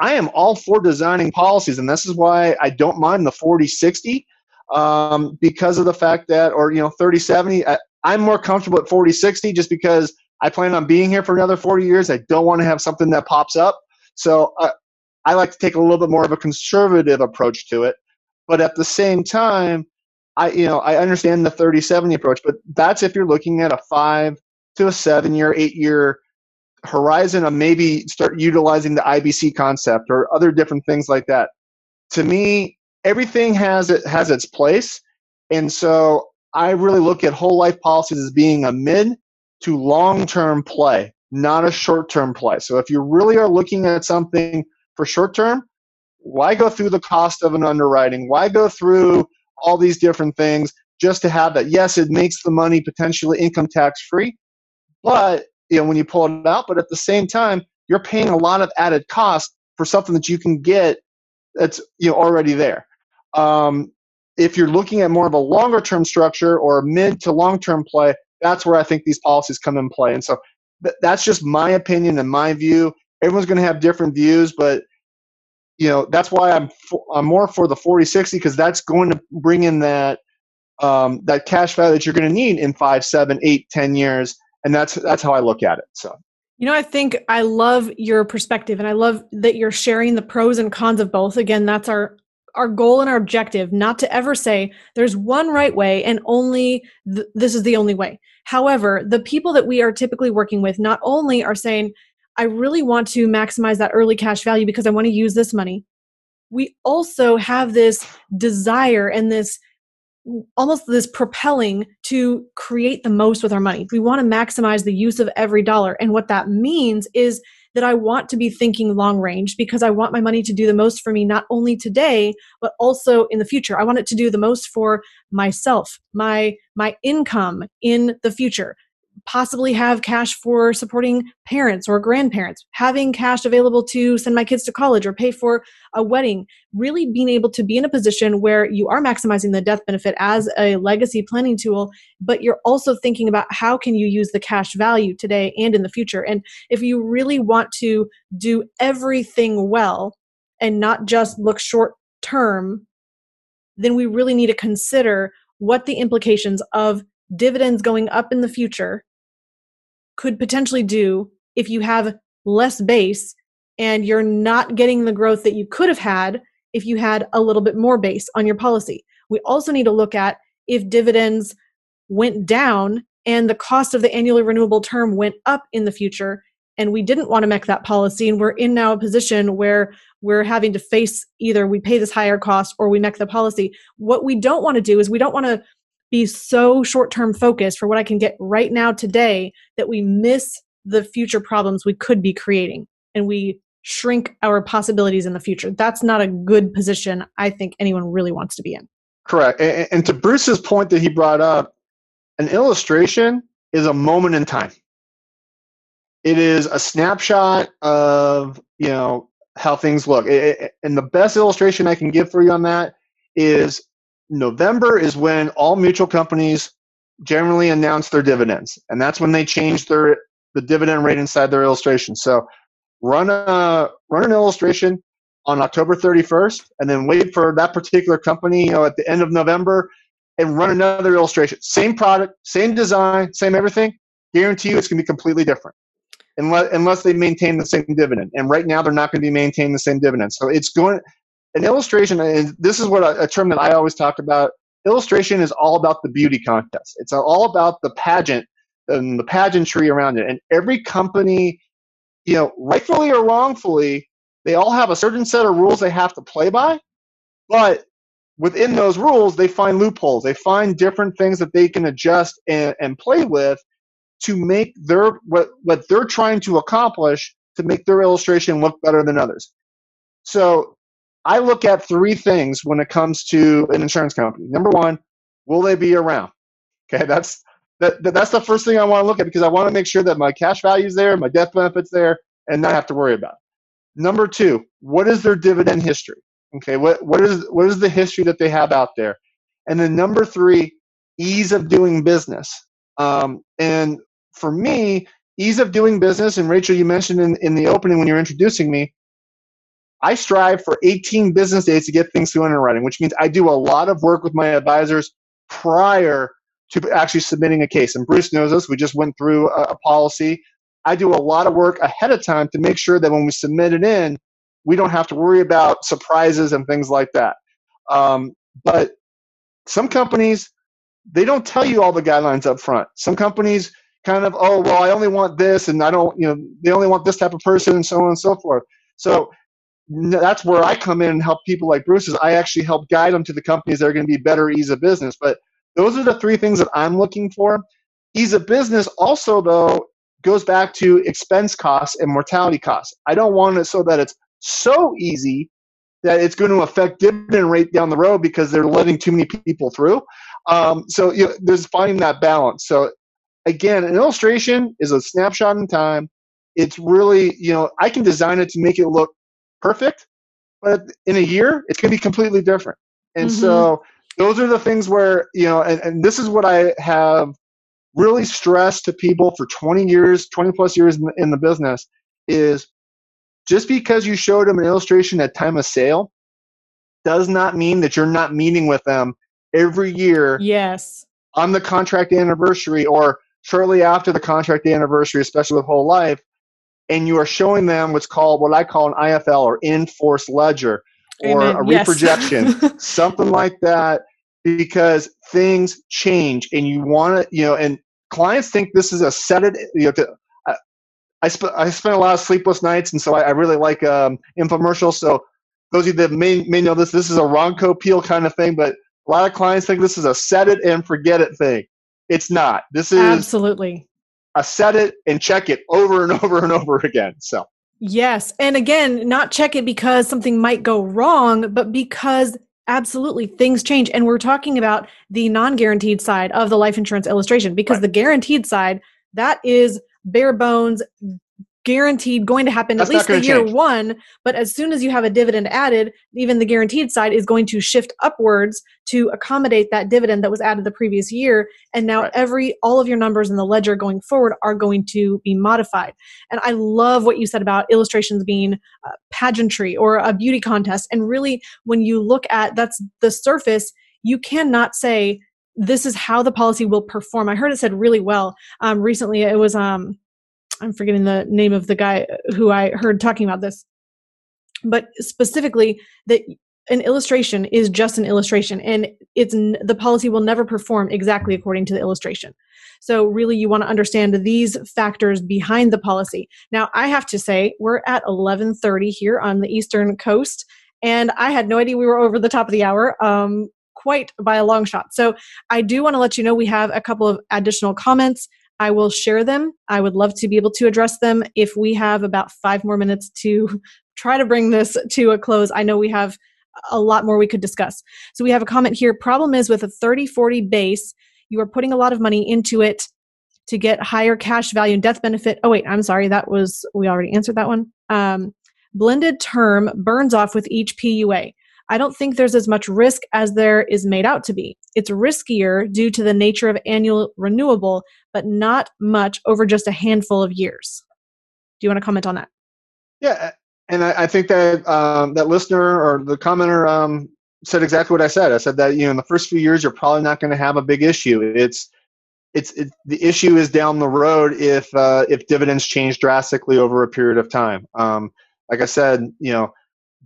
Speaker 3: i am all for designing policies and this is why i don't mind the 40 60 um, because of the fact that or you know 30 70 I, i'm more comfortable at 40 60 just because i plan on being here for another 40 years i don't want to have something that pops up so uh, I like to take a little bit more of a conservative approach to it. But at the same time, I you know I understand the 30-70 approach, but that's if you're looking at a five to a seven year, eight year horizon of maybe start utilizing the IBC concept or other different things like that. To me, everything has it has its place, and so I really look at whole life policies as being a mid to long term play, not a short term play. So if you really are looking at something for short term, why go through the cost of an underwriting? Why go through all these different things just to have that? Yes, it makes the money potentially income tax free, but you know when you pull it out, but at the same time, you're paying a lot of added cost for something that you can get that's you know already there. Um, if you're looking at more of a longer term structure or a mid to long term play, that's where I think these policies come in play. And so th- that's just my opinion and my view everyone's going to have different views, but you know that's why I'm I'm more for the 40 60 because that's going to bring in that um, that cash value that you're going to need in five, seven, eight, ten years, and that's that's how I look at it. So.
Speaker 2: You know, I think I love your perspective and I love that you're sharing the pros and cons of both. Again, that's our our goal and our objective not to ever say there's one right way and only th- this is the only way. However, the people that we are typically working with not only are saying I really want to maximize that early cash value because I want to use this money. We also have this desire and this almost this propelling to create the most with our money. We want to maximize the use of every dollar. And what that means is that I want to be thinking long range because I want my money to do the most for me, not only today, but also in the future. I want it to do the most for myself, my, my income in the future possibly have cash for supporting parents or grandparents, having cash available to send my kids to college or pay for a wedding, really being able to be in a position where you are maximizing the death benefit as a legacy planning tool, but you're also thinking about how can you use the cash value today and in the future. And if you really want to do everything well and not just look short term, then we really need to consider what the implications of dividends going up in the future could potentially do if you have less base and you're not getting the growth that you could have had if you had a little bit more base on your policy. We also need to look at if dividends went down and the cost of the annually renewable term went up in the future and we didn't want to MEC that policy and we're in now a position where we're having to face either we pay this higher cost or we MEC the policy what we don't want to do is we don't want to be so short term focused for what I can get right now today that we miss the future problems we could be creating and we shrink our possibilities in the future. That's not a good position I think anyone really wants to be in.
Speaker 3: Correct. And, and to Bruce's point that he brought up, an illustration is a moment in time. It is a snapshot of, you know, how things look. It, it, and the best illustration I can give for you on that is November is when all mutual companies generally announce their dividends, and that's when they change their the dividend rate inside their illustration. So run a run an illustration on October 31st, and then wait for that particular company, you know, at the end of November, and run another illustration. Same product, same design, same everything. Guarantee you, it's going to be completely different, unless unless they maintain the same dividend. And right now, they're not going to be maintaining the same dividend. So it's going an illustration, and this is what a, a term that I always talk about. Illustration is all about the beauty contest. It's all about the pageant and the pageantry around it. And every company, you know, rightfully or wrongfully, they all have a certain set of rules they have to play by. But within those rules, they find loopholes. They find different things that they can adjust and, and play with to make their what what they're trying to accomplish to make their illustration look better than others. So I look at three things when it comes to an insurance company. Number one, will they be around? Okay, that's that, that's the first thing I want to look at because I want to make sure that my cash value is there, my death benefits there, and not have to worry about. It. Number two, what is their dividend history? Okay, what what is what is the history that they have out there? And then number three, ease of doing business. Um, and for me, ease of doing business, and Rachel, you mentioned in, in the opening when you're introducing me, I strive for 18 business days to get things through underwriting, which means I do a lot of work with my advisors prior to actually submitting a case. And Bruce knows this. We just went through a, a policy. I do a lot of work ahead of time to make sure that when we submit it in, we don't have to worry about surprises and things like that. Um, but some companies, they don't tell you all the guidelines up front. Some companies kind of, oh, well, I only want this, and I don't, you know, they only want this type of person, and so on and so forth. So that's where I come in and help people like Bruce. Is I actually help guide them to the companies that are going to be better ease of business. But those are the three things that I'm looking for. Ease of business also, though, goes back to expense costs and mortality costs. I don't want it so that it's so easy that it's going to affect dividend rate down the road because they're letting too many people through. Um, so you know, there's finding that balance. So again, an illustration is a snapshot in time. It's really, you know, I can design it to make it look perfect, but in a year, it's going to be completely different. And mm-hmm. so those are the things where, you know, and, and this is what I have really stressed to people for 20 years, 20 plus years in the, in the business is just because you showed them an illustration at time of sale does not mean that you're not meeting with them every year.
Speaker 2: Yes.
Speaker 3: On the contract anniversary or shortly after the contract anniversary, especially with whole life, and you are showing them what's called what I call an IFL or in force ledger or Amen. a yes. reprojection, something like that, because things change and you want to, you know, and clients think this is a set it, you know, to, I, I, sp- I spent a lot of sleepless nights, and so I, I really like um, infomercials. So those of you that may, may know this, this is a Ronco Popeil kind of thing, but a lot of clients think this is a set it and forget it thing. It's not. This is
Speaker 2: absolutely
Speaker 3: a set it and check it over and over and over again. So
Speaker 2: Yes. And again, not check it because something might go wrong, but because absolutely things change. And we're talking about the non guaranteed side of the life insurance illustration because right. the guaranteed side, that is bare bones guaranteed going to happen That's at least the year change. one. But as soon as you have a dividend added, even the guaranteed side is going to shift upwards to accommodate that dividend that was added the previous year. And now right. every all of your numbers in the ledger going forward are going to be modified. And I love what you said about illustrations being uh, pageantry or a beauty contest. And really, when you look at that's the surface, you cannot say this is how the policy will perform. I heard it said really well um, recently. It was um, I'm forgetting the name of the guy who I heard talking about this, but specifically that an illustration is just an illustration and it's the policy will never perform exactly according to the illustration. So really you want to understand these factors behind the policy. Now i have to say we're at 11.30 here on the eastern coast and i had no idea we were over the top of the hour um, quite by a long shot. So i do want to let you know we have a couple of additional comments I will share them. I would love to be able to address them if we have about five more minutes to try to bring this to a close. I know we have a lot more we could discuss. So we have a comment here. Problem is with a 30 40 base, you are putting a lot of money into it to get higher cash value and death benefit. Oh, wait, I'm sorry. That was, we already answered that one. Um, blended term burns off with each PUA. I don't think there's as much risk as there is made out to be. It's riskier due to the nature of annual renewable, but not much over just a handful of years. Do you want to comment on that?
Speaker 3: Yeah, and I, I think that um, that listener or the commenter um, said exactly what I said. I said that you know in the first few years you're probably not going to have a big issue. It's it's it, the issue is down the road if uh, if dividends change drastically over a period of time. Um, like I said, you know,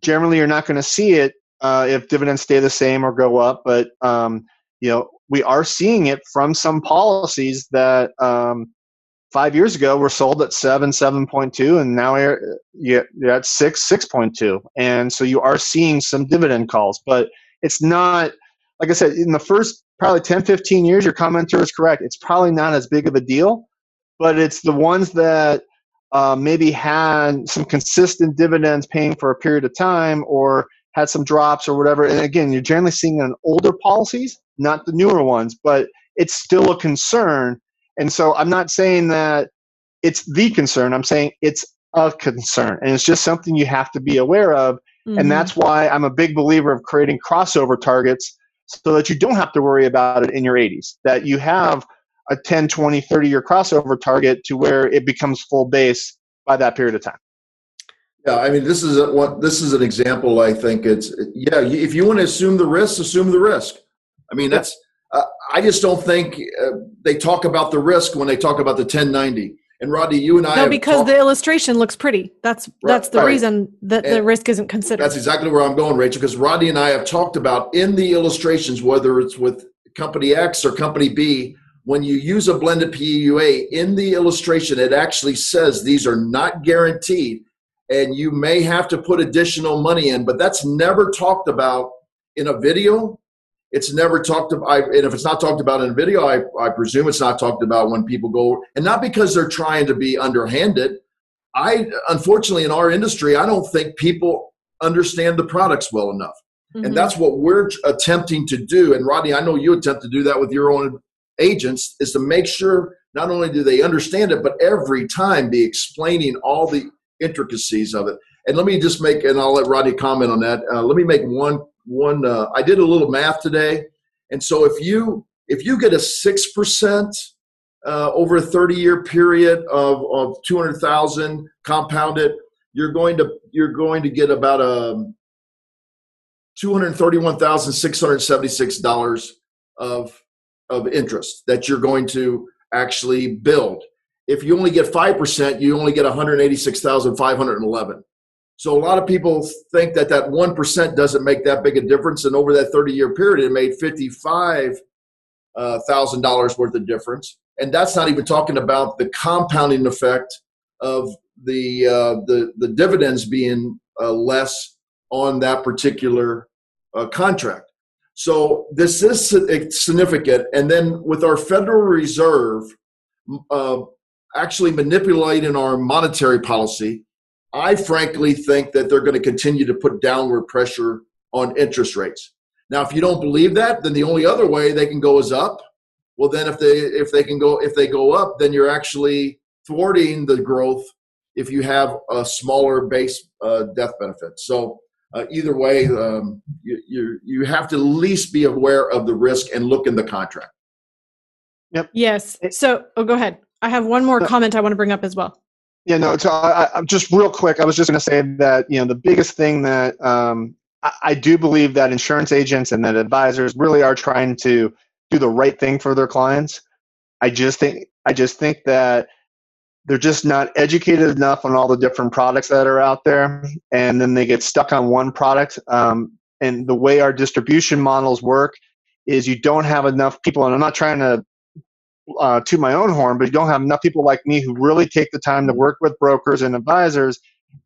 Speaker 3: generally you're not going to see it uh, if dividends stay the same or go up. But um, you know, we are seeing it from some policies that um, five years ago were sold at seven, seven point two, and now you're, at six, six point two, and so you are seeing some dividend calls, but it's not like I said in the first probably 10, 15 years. Your commenter is correct. It's probably not as big of a deal, but it's the ones that uh, maybe had some consistent dividends paying for a period of time or had some drops or whatever. And again, you're generally seeing on older policies, not the newer ones, but it's still a concern. And so I'm not saying that it's the concern. I'm saying it's a concern. And it's just something you have to be aware of. Mm-hmm. And that's why I'm a big believer of creating crossover targets so that you don't have to worry about it in your 80s, that you have a 10, 20, 30 year crossover target to where it becomes full base by that period of time.
Speaker 1: Yeah, I mean, this is a, what this is an example. I think it's yeah. If you want to assume the risk, assume the risk. I mean, that's. Uh, I just don't think uh, they talk about the risk when they talk about the 1090. And Rodney, you and I
Speaker 2: no, because talked, the illustration looks pretty. That's right, that's the right. reason that and the risk isn't considered.
Speaker 1: That's exactly where I'm going, Rachel. Because Rodney and I have talked about in the illustrations, whether it's with company X or company B, when you use a blended PUA in the illustration, it actually says these are not guaranteed and you may have to put additional money in, but that's never talked about in a video. It's never talked about, and if it's not talked about in a video, I, I presume it's not talked about when people go, and not because they're trying to be underhanded. I, unfortunately, in our industry, I don't think people understand the products well enough. Mm-hmm. And that's what we're attempting to do. And Rodney, I know you attempt to do that with your own agents, is to make sure not only do they understand it, but every time be explaining all the intricacies of it. And let me just make, and I'll let Rodney comment on that. Uh, let me make one one. Uh, I did a little math today, and so if you if you get a six percent uh, over a thirty year period of of two hundred thousand compounded, you're going to you're going to get about a um, two hundred thirty one thousand six hundred seventy six dollars of of interest that you're going to actually build if you only get 5%, you only get 186,511. So a lot of people think that that 1% doesn't make that big a difference. And over that 30 year period, it made $55,000 uh, worth of difference. And that's not even talking about the compounding effect of the, uh, the, the dividends being uh, less on that particular uh, contract. So this is significant. And then with our Federal Reserve, uh, actually manipulating our monetary policy, I frankly think that they're going to continue to put downward pressure on interest rates. Now, if you don't believe that, then the only other way they can go is up. Well, then if they if they can go if they go up, then you're actually thwarting the growth if you have a smaller base uh, death benefit. So uh, either way, um, you, you you have to at least be aware of the risk and look in the contract.
Speaker 2: Yep. Yes. So, oh, go ahead. I have one more comment I want to bring up as well.
Speaker 3: Yeah, no, so I, I, just real quick, I was just going to say that, you know, the biggest thing that um, I, I do believe that insurance agents and that advisors really are trying to do the right thing for their clients. I just think, I just think that they're just not educated enough on all the different products that are out there, and then they get stuck on one product. Um, and the way our distribution models work is you don't have enough people, and I'm not trying to uh, to my own horn, but you don't have enough people like me who really take the time to work with brokers and advisors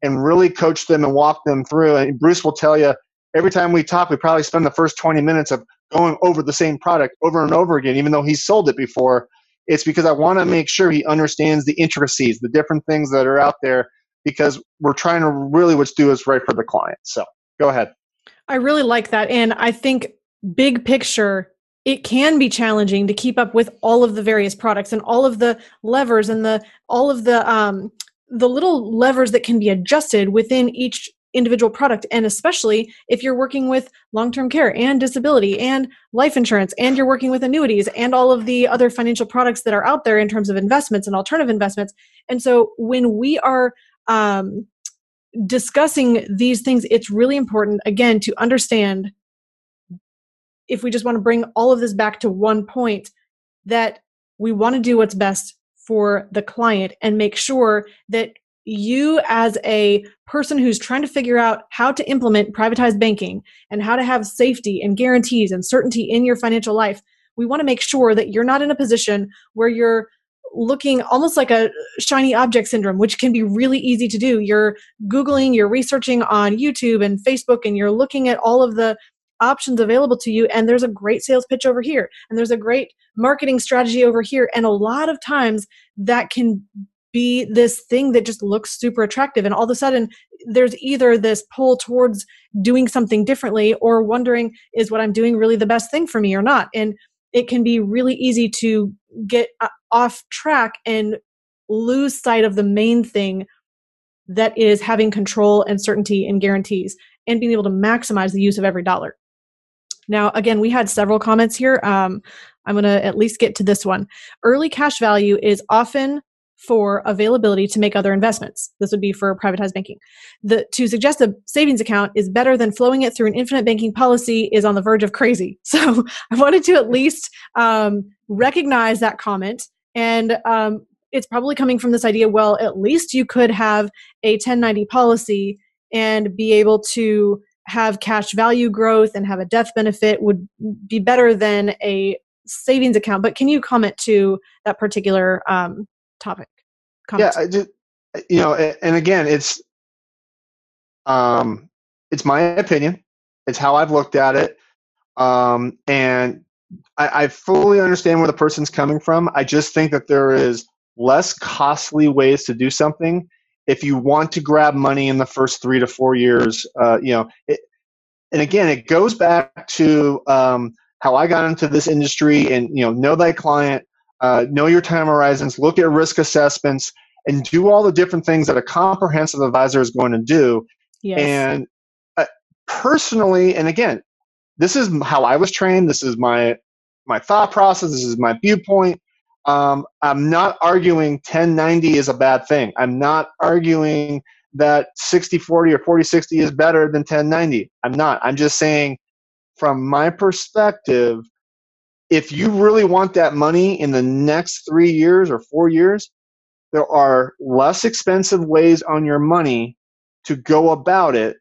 Speaker 3: and really coach them and walk them through. And Bruce will tell you every time we talk, we probably spend the first 20 minutes of going over the same product over and over again, even though he's sold it before. It's because I want to make sure he understands the intricacies, the different things that are out there, because we're trying to really what's do is right for the client. So go ahead.
Speaker 2: I really like that. And I think big picture, it can be challenging to keep up with all of the various products and all of the levers and the all of the um, the little levers that can be adjusted within each individual product. And especially if you're working with long-term care and disability and life insurance and you're working with annuities and all of the other financial products that are out there in terms of investments and alternative investments. And so when we are um, discussing these things it's really important again to understand if we just want to bring all of this back to one point that we want to do what's best for the client and make sure that you as a person who's trying to figure out how to implement privatized banking and how to have safety and guarantees and certainty in your financial life we want to make sure that you're not in a position where you're looking almost like a shiny object syndrome, which can be really easy to do. You're Googling, you're researching on YouTube and Facebook, and you're looking at all of the options available to you. And there's a great sales pitch over here, and there's a great marketing strategy over here. And a lot of times that can be this thing that just looks super attractive. And all of a sudden, there's either this pull towards doing something differently or wondering, is what I'm doing really the best thing for me or not? And it can be really easy to get uh, off track and lose sight of the main thing that is having control and certainty and guarantees and being able to maximize the use of every dollar. Now, again, we had several comments here. Um, I'm going to at least get to this one. Early cash value is often for availability to make other investments. This would be for privatized banking. The, to suggest a savings account is better than flowing it through an infinite banking policy is on the verge of crazy. So I wanted to at least um, recognize that comment. And um, it's probably coming from this idea well, at least you could have a 1090 policy and be able to have cash value growth and have a death benefit would be better than a savings account. But can you comment to that particular um, topic?
Speaker 3: Yeah, I just, you know, and again, it's um, it's my opinion. It's how I've looked at it, um, and I, I fully understand where the person's coming from. I just think that there is less costly ways to do something if you want to grab money in the first three to four years. Uh, you know, it, and again, it goes back to um, how I got into this industry and you know, know thy client, uh, know your time horizons, look at risk assessments, and do all the different things that a comprehensive advisor is going to do. Yes. And uh, personally, and again, this is how I was trained. This is my my thought process. This is my viewpoint. Um, I'm not arguing 1090 is a bad thing. I'm not arguing that 60 40 or 40 60 is better than 1090. I'm not. I'm just saying, from my perspective, if you really want that money in the next three years or four years, there are less expensive ways on your money to go about it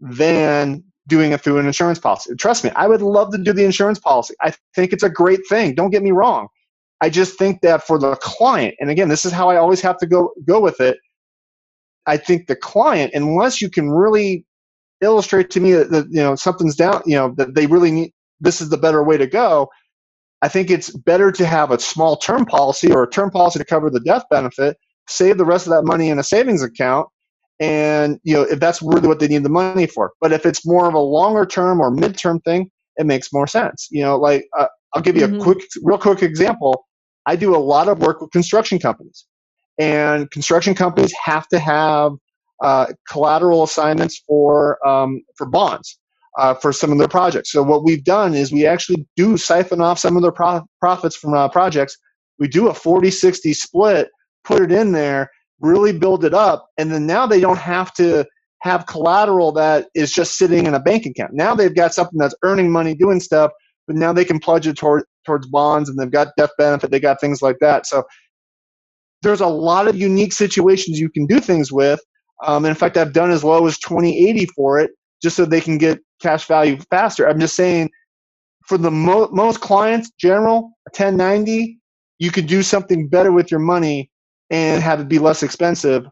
Speaker 3: than doing it through an insurance policy. Trust me, I would love to do the insurance policy. I think it's a great thing. Don't get me wrong. I just think that for the client, and again, this is how I always have to go go with it. I think the client, unless you can really illustrate to me that, that you know something's down, you know that they really need this is the better way to go, I think it's better to have a small term policy or a term policy to cover the death benefit, save the rest of that money in a savings account, and you know if that's really what they need the money for. But if it's more of a longer term or midterm thing, it makes more sense. You know, like uh, I'll give you mm-hmm. a quick, real quick example. I do a lot of work with construction companies, and construction companies have to have uh, collateral assignments for um, for bonds uh, for some of their projects. So what we've done is we actually do siphon off some of their pro- profits from uh, projects. We do a 40-60 split, put it in there, really build it up, and then now they don't have to have collateral that is just sitting in a bank account. Now they've got something that's earning money doing stuff, but now they can pledge it toward, towards bonds and they've got death benefit, they got things like that. So there's a lot of unique situations you can do things with. Um, in fact, I've done as low as 2080 for it just so they can get cash value faster. I'm just saying, for the mo- most clients, general, 1090, you could do something better with your money and have it be less expensive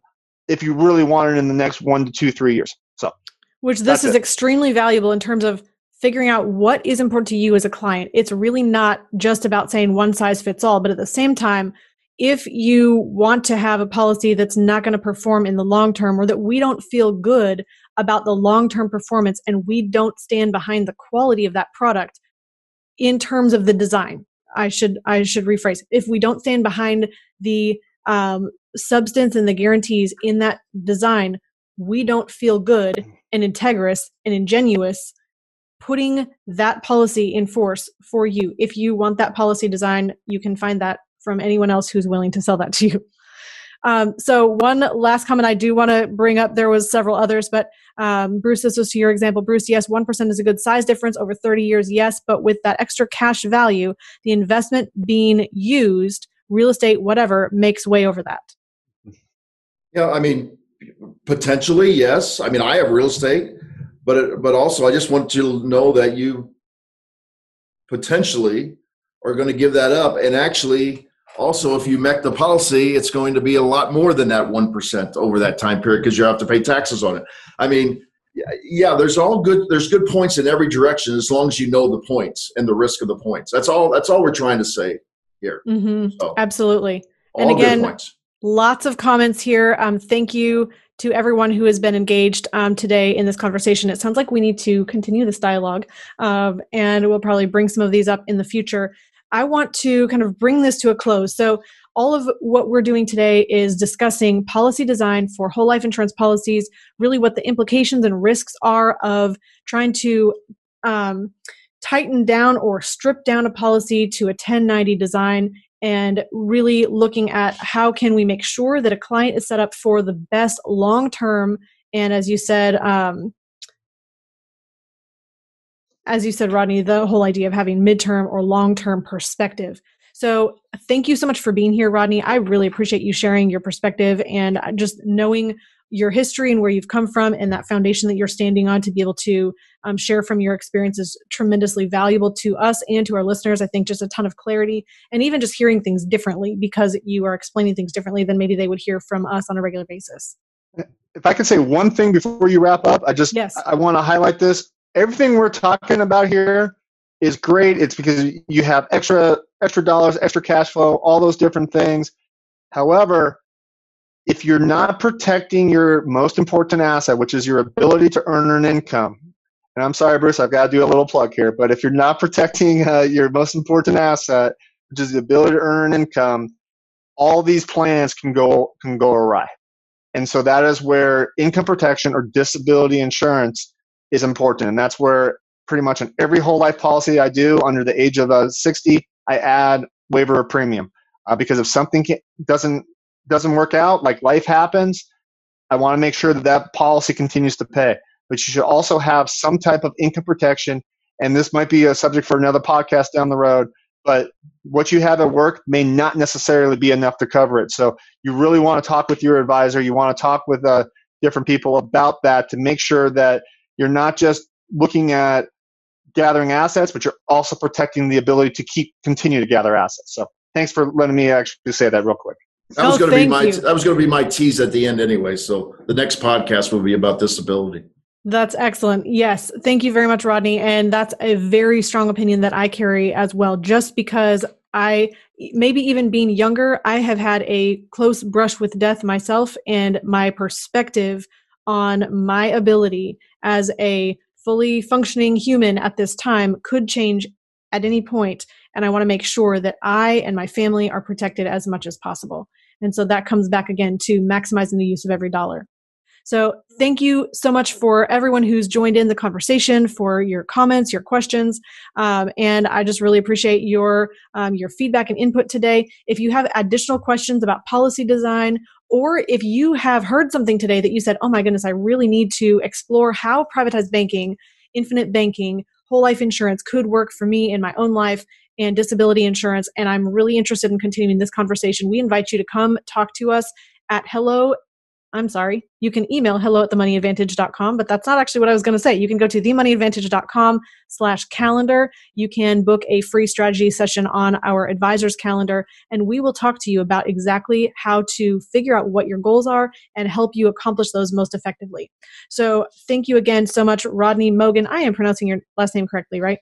Speaker 3: if you really want it in the next one to two, three years. So,
Speaker 2: which this is it. extremely valuable in terms of figuring out what is important to you as a client. It's really not just about saying one size fits all, but at the same time, if you want to have a policy that's not going to perform in the long term or that we don't feel good about the long term performance and we don't stand behind the quality of that product in terms of the design i should i should rephrase if we don't stand behind the um, substance and the guarantees in that design we don't feel good and integrous and ingenuous putting that policy in force for you if you want that policy design you can find that from anyone else who's willing to sell that to you um, so one last comment I do want to bring up. There was several others, but um, Bruce, this was to your example. Bruce, yes, one percent is a good size difference over 30 years. Yes, but with that extra cash value, the investment being used, real estate, whatever, makes way over that.
Speaker 1: Yeah, I mean, potentially yes. I mean, I have real estate, but it, but also I just want you to know that you potentially are going to give that up and actually also, if you MEC the policy, it's going to be a lot more than that 1% over that time period because you have to pay taxes on it. I mean, yeah, there's all good. There's good points in every direction as long as you know the points and the risk of the points. That's all. That's all we're trying to say here.
Speaker 2: Mm-hmm. So, Absolutely. and again, lots of comments here. Um, thank you to everyone who has been engaged um, today in this conversation. It sounds like we need to continue this dialogue, um, and we'll probably bring some of these up in the future. I want to kind of bring this to a close. So, all of what we're doing today is discussing policy design for whole life insurance policies, really what the implications and risks are of trying to um, tighten down or strip down a policy to a 1090 design and really looking at how can we make sure that a client is set up for the best long term. And as you said um, as you said rodney the whole idea of having midterm or long term perspective. So thank you so much for being here rodney. I really appreciate you sharing your perspective and just knowing your history and where you've come from and that foundation that you're standing on to be able to um, share from your experience is tremendously valuable to us and to our listeners. I think just a ton of clarity and even just hearing things differently because you are explaining things differently than maybe they would hear from us on a regular basis.
Speaker 3: If I can say one thing before you wrap up, I just yes. I want to highlight this. Everything we're talking about here is great. It's because you have extra extra dollars, extra cash flow, all those different things. However, if you're not protecting your most important asset, which is your ability to earn an income, and I'm sorry, Bruce, I've got to do a little plug here, but if you're not protecting uh, your most important asset, which is the ability to earn an income, all these plans can go can go awry. And so that is where income protection or disability insurance is important, and that's where pretty much in every whole life policy I do under the age of uh, 60, I add waiver of premium uh, because if something doesn't doesn't work out, like life happens, I want to make sure that that policy continues to pay. But you should also have some type of income protection. And this might be a subject for another podcast down the road. But what you have at work may not necessarily be enough to cover it. So you really want to talk with your advisor. You want to talk with uh, different people about that to make sure that you're not just looking at gathering assets, but you're also protecting the ability to keep continue to gather assets. So thanks for letting me actually say that real quick.
Speaker 1: That was oh, going to be my you. that was going to be my tease at the end anyway. So the next podcast will be about disability.
Speaker 2: That's excellent. Yes. Thank you very much, Rodney. And that's a very strong opinion that I carry as well, just because I, maybe even being younger, I have had a close brush with death myself, and my perspective on my ability as a fully functioning human at this time could change at any point. point and i want to make sure that i and my family are protected as much as possible and so that comes back again to maximizing the use of every dollar. So thank you so much for everyone who's joined in the conversation, for your comments, your questions, um, and I just really appreciate your um, your feedback and input today. If you have additional questions about policy design, or if you have heard something today that you said, "Oh my goodness, I really need to explore how privatized banking, infinite banking, whole life insurance could work for me in my own life," and disability insurance. And I'm really interested in continuing this conversation. We invite you to come talk to us at hello I'm sorry, you can email hello at themoneyadvantage.com, but that's not actually what I was going to say. You can go to themoneyadvantage.com slash calendar. You can book a free strategy session on our advisor's calendar, and we will talk to you about exactly how to figure out what your goals are and help you accomplish those most effectively. So thank you again so much, Rodney Mogen. I am pronouncing your last name correctly, right?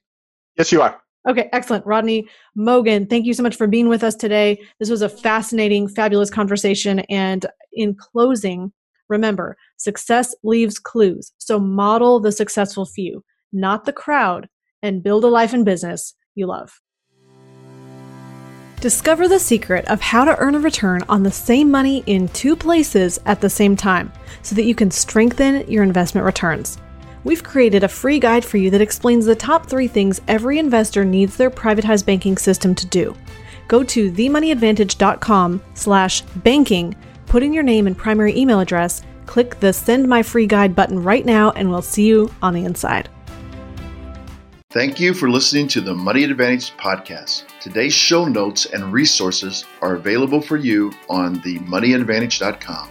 Speaker 3: Yes, you are.
Speaker 2: Okay, excellent. Rodney Mogen, thank you so much for being with us today. This was a fascinating, fabulous conversation. And in closing, remember success leaves clues. So model the successful few, not the crowd, and build a life and business you love. Discover the secret of how to earn a return on the same money in two places at the same time so that you can strengthen your investment returns we've created a free guide for you that explains the top three things every investor needs their privatized banking system to do. Go to themoneyadvantage.com slash banking, put in your name and primary email address, click the send my free guide button right now, and we'll see you on the inside.
Speaker 1: Thank you for listening to the Money Advantage podcast. Today's show notes and resources are available for you on themoneyadvantage.com.